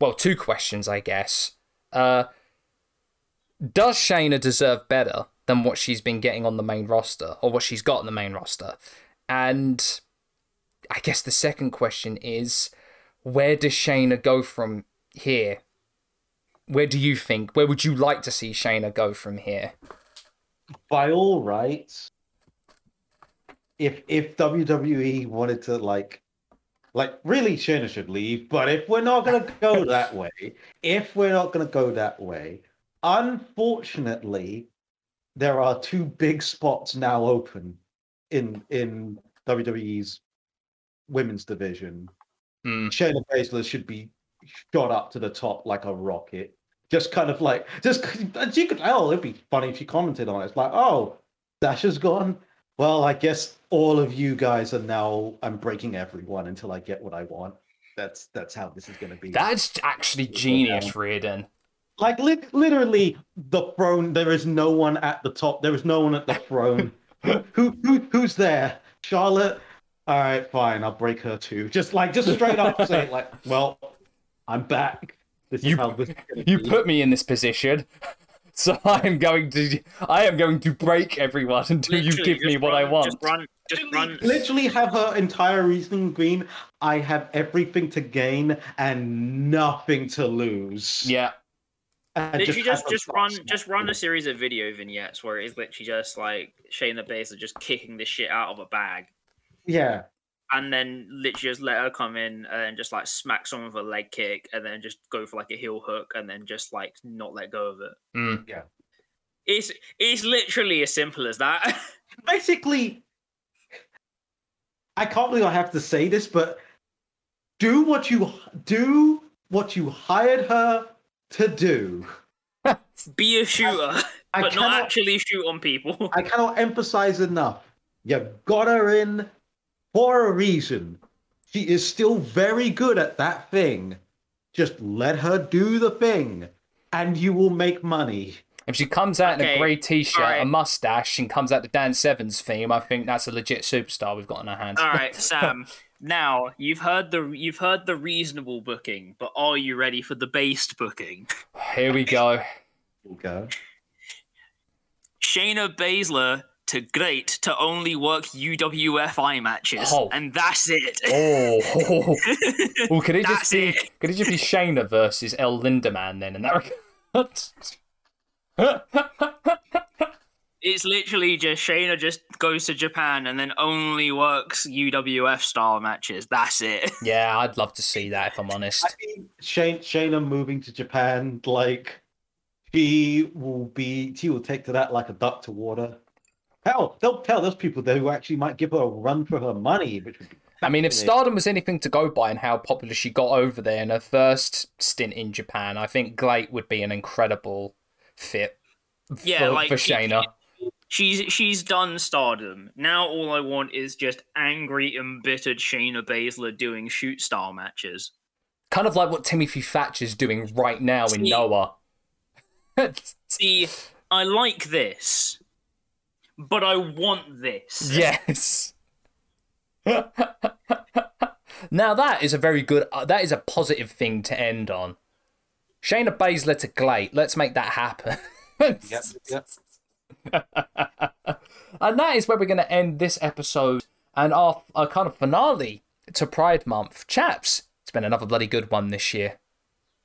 well, two questions I guess. Uh, does Shayna deserve better than what she's been getting on the main roster or what she's got on the main roster? And I guess the second question is where does Shayna go from here? Where do you think? Where would you like to see Shayna go from here? by all rights, if if WWE wanted to like like really Shayna should leave, but if we're not gonna go <laughs> that way, if we're not gonna go that way, unfortunately, there are two big spots now open in in WWE's women's division. Hmm. Shayna Baszler should be shot up to the top like a rocket. Just kind of like, just you could oh, it'd be funny if she commented on it. It's like, oh, Sasha's gone. Well, I guess all of you guys are now. I'm breaking everyone until I get what I want. That's that's how this is going to be. That's actually genius, Reardon. like lit literally the throne. There is no one at the top. There is no one at the throne. <laughs> who who who's there? Charlotte. All right, fine. I'll break her too. Just like just straight up say like, well, I'm back. This is You- how this is You be. put me in this position, so <laughs> I am going to I am going to break everyone until you give me just what I want. just run just literally, run literally have her entire reasoning being I have everything to gain and nothing to lose. Yeah. And just have just, just run just run a series of video vignettes where it's literally just like Shayna Baszler just kicking the shit out of a bag Yeah. And then literally just let her come in and just like smack someone with a leg kick and then just go for like a heel hook and then just like not let go of it. Mm. It's it's literally as simple as that. <laughs> basically i can't believe i have to say this but do what you do what you hired her to do <laughs> Be a shooter, I <laughs> but not cannot- actually shoot on people. i cannot emphasize enough you got her in for a reason she is still very good at that thing just let her do the thing and you will make money If she comes out in a grey t-shirt, a mustache, and comes out the Dan Severn's theme, I think that's a legit superstar we've got on our hands. All right, <laughs> Sam. Now you've heard the you've heard the reasonable booking, but are you ready for the based booking? Here we go. We'll go Shayna Baszler to great to only work UWFI matches, Oh. and that's it. Oh, <laughs> well, could it just be? it. Could it just be Shayna versus El Linderman then? In that regard? <laughs> It's literally just Shayna just goes to Japan and then only works UWF style matches. That's it. <laughs> yeah, I'd love to see that if I'm honest. I mean, Shane, Shayna moving to Japan, like she will be, she will take to that like a duck to water. Hell, they'll tell those people there who actually might give her a run for her money, which would be. I mean, if. Stardom was anything to go by and how popular she got over there in her first stint in Japan, I think GLEAT would be an incredible fit Yeah, for, like, for it- Shayna. She's she's done stardom. Now all I want is just angry, embittered Shayna Baszler doing shoot style matches. Kind of like what Timothy Thatcher's doing right now in See- Noah. <laughs> See, I like this, but I want this. yes. <laughs> now that is a very good. Uh, that is a positive thing to end on. Shayna Baszler to GLEAT. Let's make that happen. <laughs> Yep, yep. <laughs> and that is where we're going to end this episode and our, our kind of finale to Pride Month. Chaps, it's been another bloody good one this year.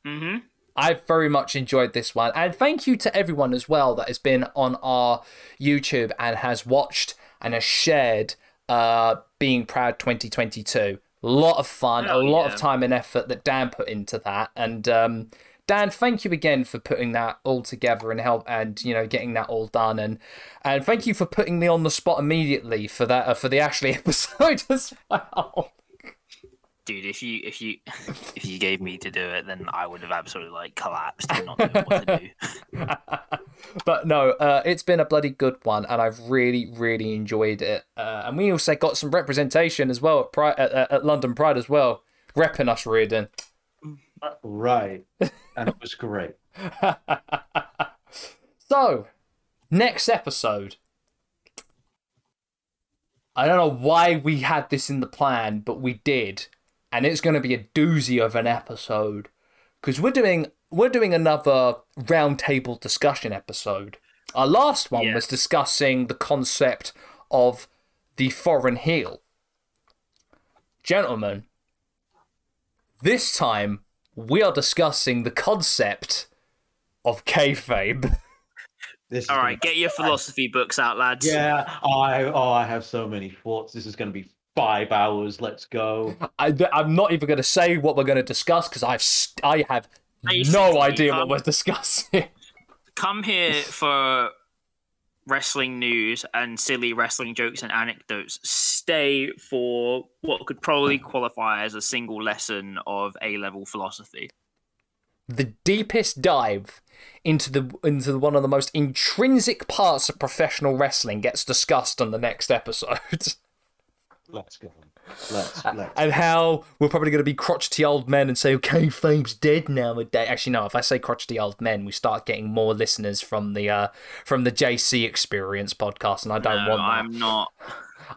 Mm hmm I've very much enjoyed this one. And thank you to everyone as well that has been on our YouTube and has watched and has shared uh, Being Proud 2022. A lot of fun, Oh, a lot yeah. of time and effort that Dan put into that. And um, Dan, thank you again for putting that all together and help and you know getting that all done and and thank you for putting me on the spot immediately for that uh, for the Ashley <laughs> episode as well. Dude, if you if you <laughs> if you gave me to do it, then I would have absolutely like collapsed and not known what to do. <laughs> <laughs> but no, uh, it's been a bloody good one, and I've really, really enjoyed it. Uh, and we also got some representation as well at, Pride, at, at London Pride as well, repping us, Reardon. Right, and it was great. so, next episode. I don't know why we had this in the plan, but we did, and it's going to be a doozy of an episode because we're doing we're doing another roundtable discussion episode. Our last one Yeah. was discussing the concept of the foreign heel. Gentlemen, this time we are discussing the concept of kayfabe. <laughs> This is All gonna right, get your philosophy books out, lads. Yeah, I oh I have so many thoughts. This is going to be five hours. Let's go. I, I'm not even going to say what we're going to discuss because I've I have no Basically, idea what um, we're discussing. <laughs> Come here for wrestling news and silly wrestling jokes and anecdotes. Stay for what could probably qualify as a single lesson of A level philosophy. the deepest dive into the into one of the most intrinsic parts of professional wrestling gets discussed on the next episode. <laughs> Let's go. Let's let's. and how we're probably going to be crotchety old men and say, kayfabe's dead nowadays. Actually, no. If I say crotchety old men, we start getting more listeners from the uh, from the JC Experience podcast, and I don't no, want that. I'm not.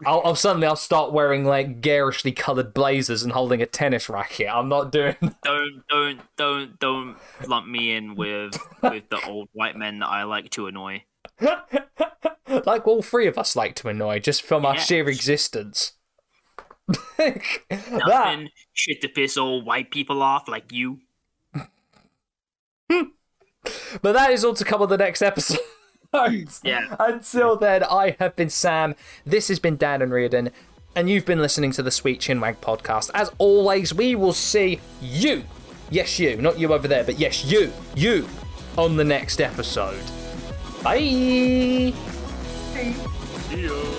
I'll, I'll suddenly I'll start wearing like garishly coloured blazers and holding a tennis racket. I'm not doing. Don't don't don't don't lump me in with with the old white men that I like to annoy. <laughs> like all three of us like to annoy just from our sheer existence. That Nothing shit to piss all white people off like you. Hmm. But that is all to come on the next episode. <laughs> Yeah. Until then, I have been Sam. This has been Dan and Reardon. And you've been listening to the Sweet Chinwag podcast. As always, we will see you. Yes, you. Not you over there, but yes, you. You. On the next episode. Bye. See ya.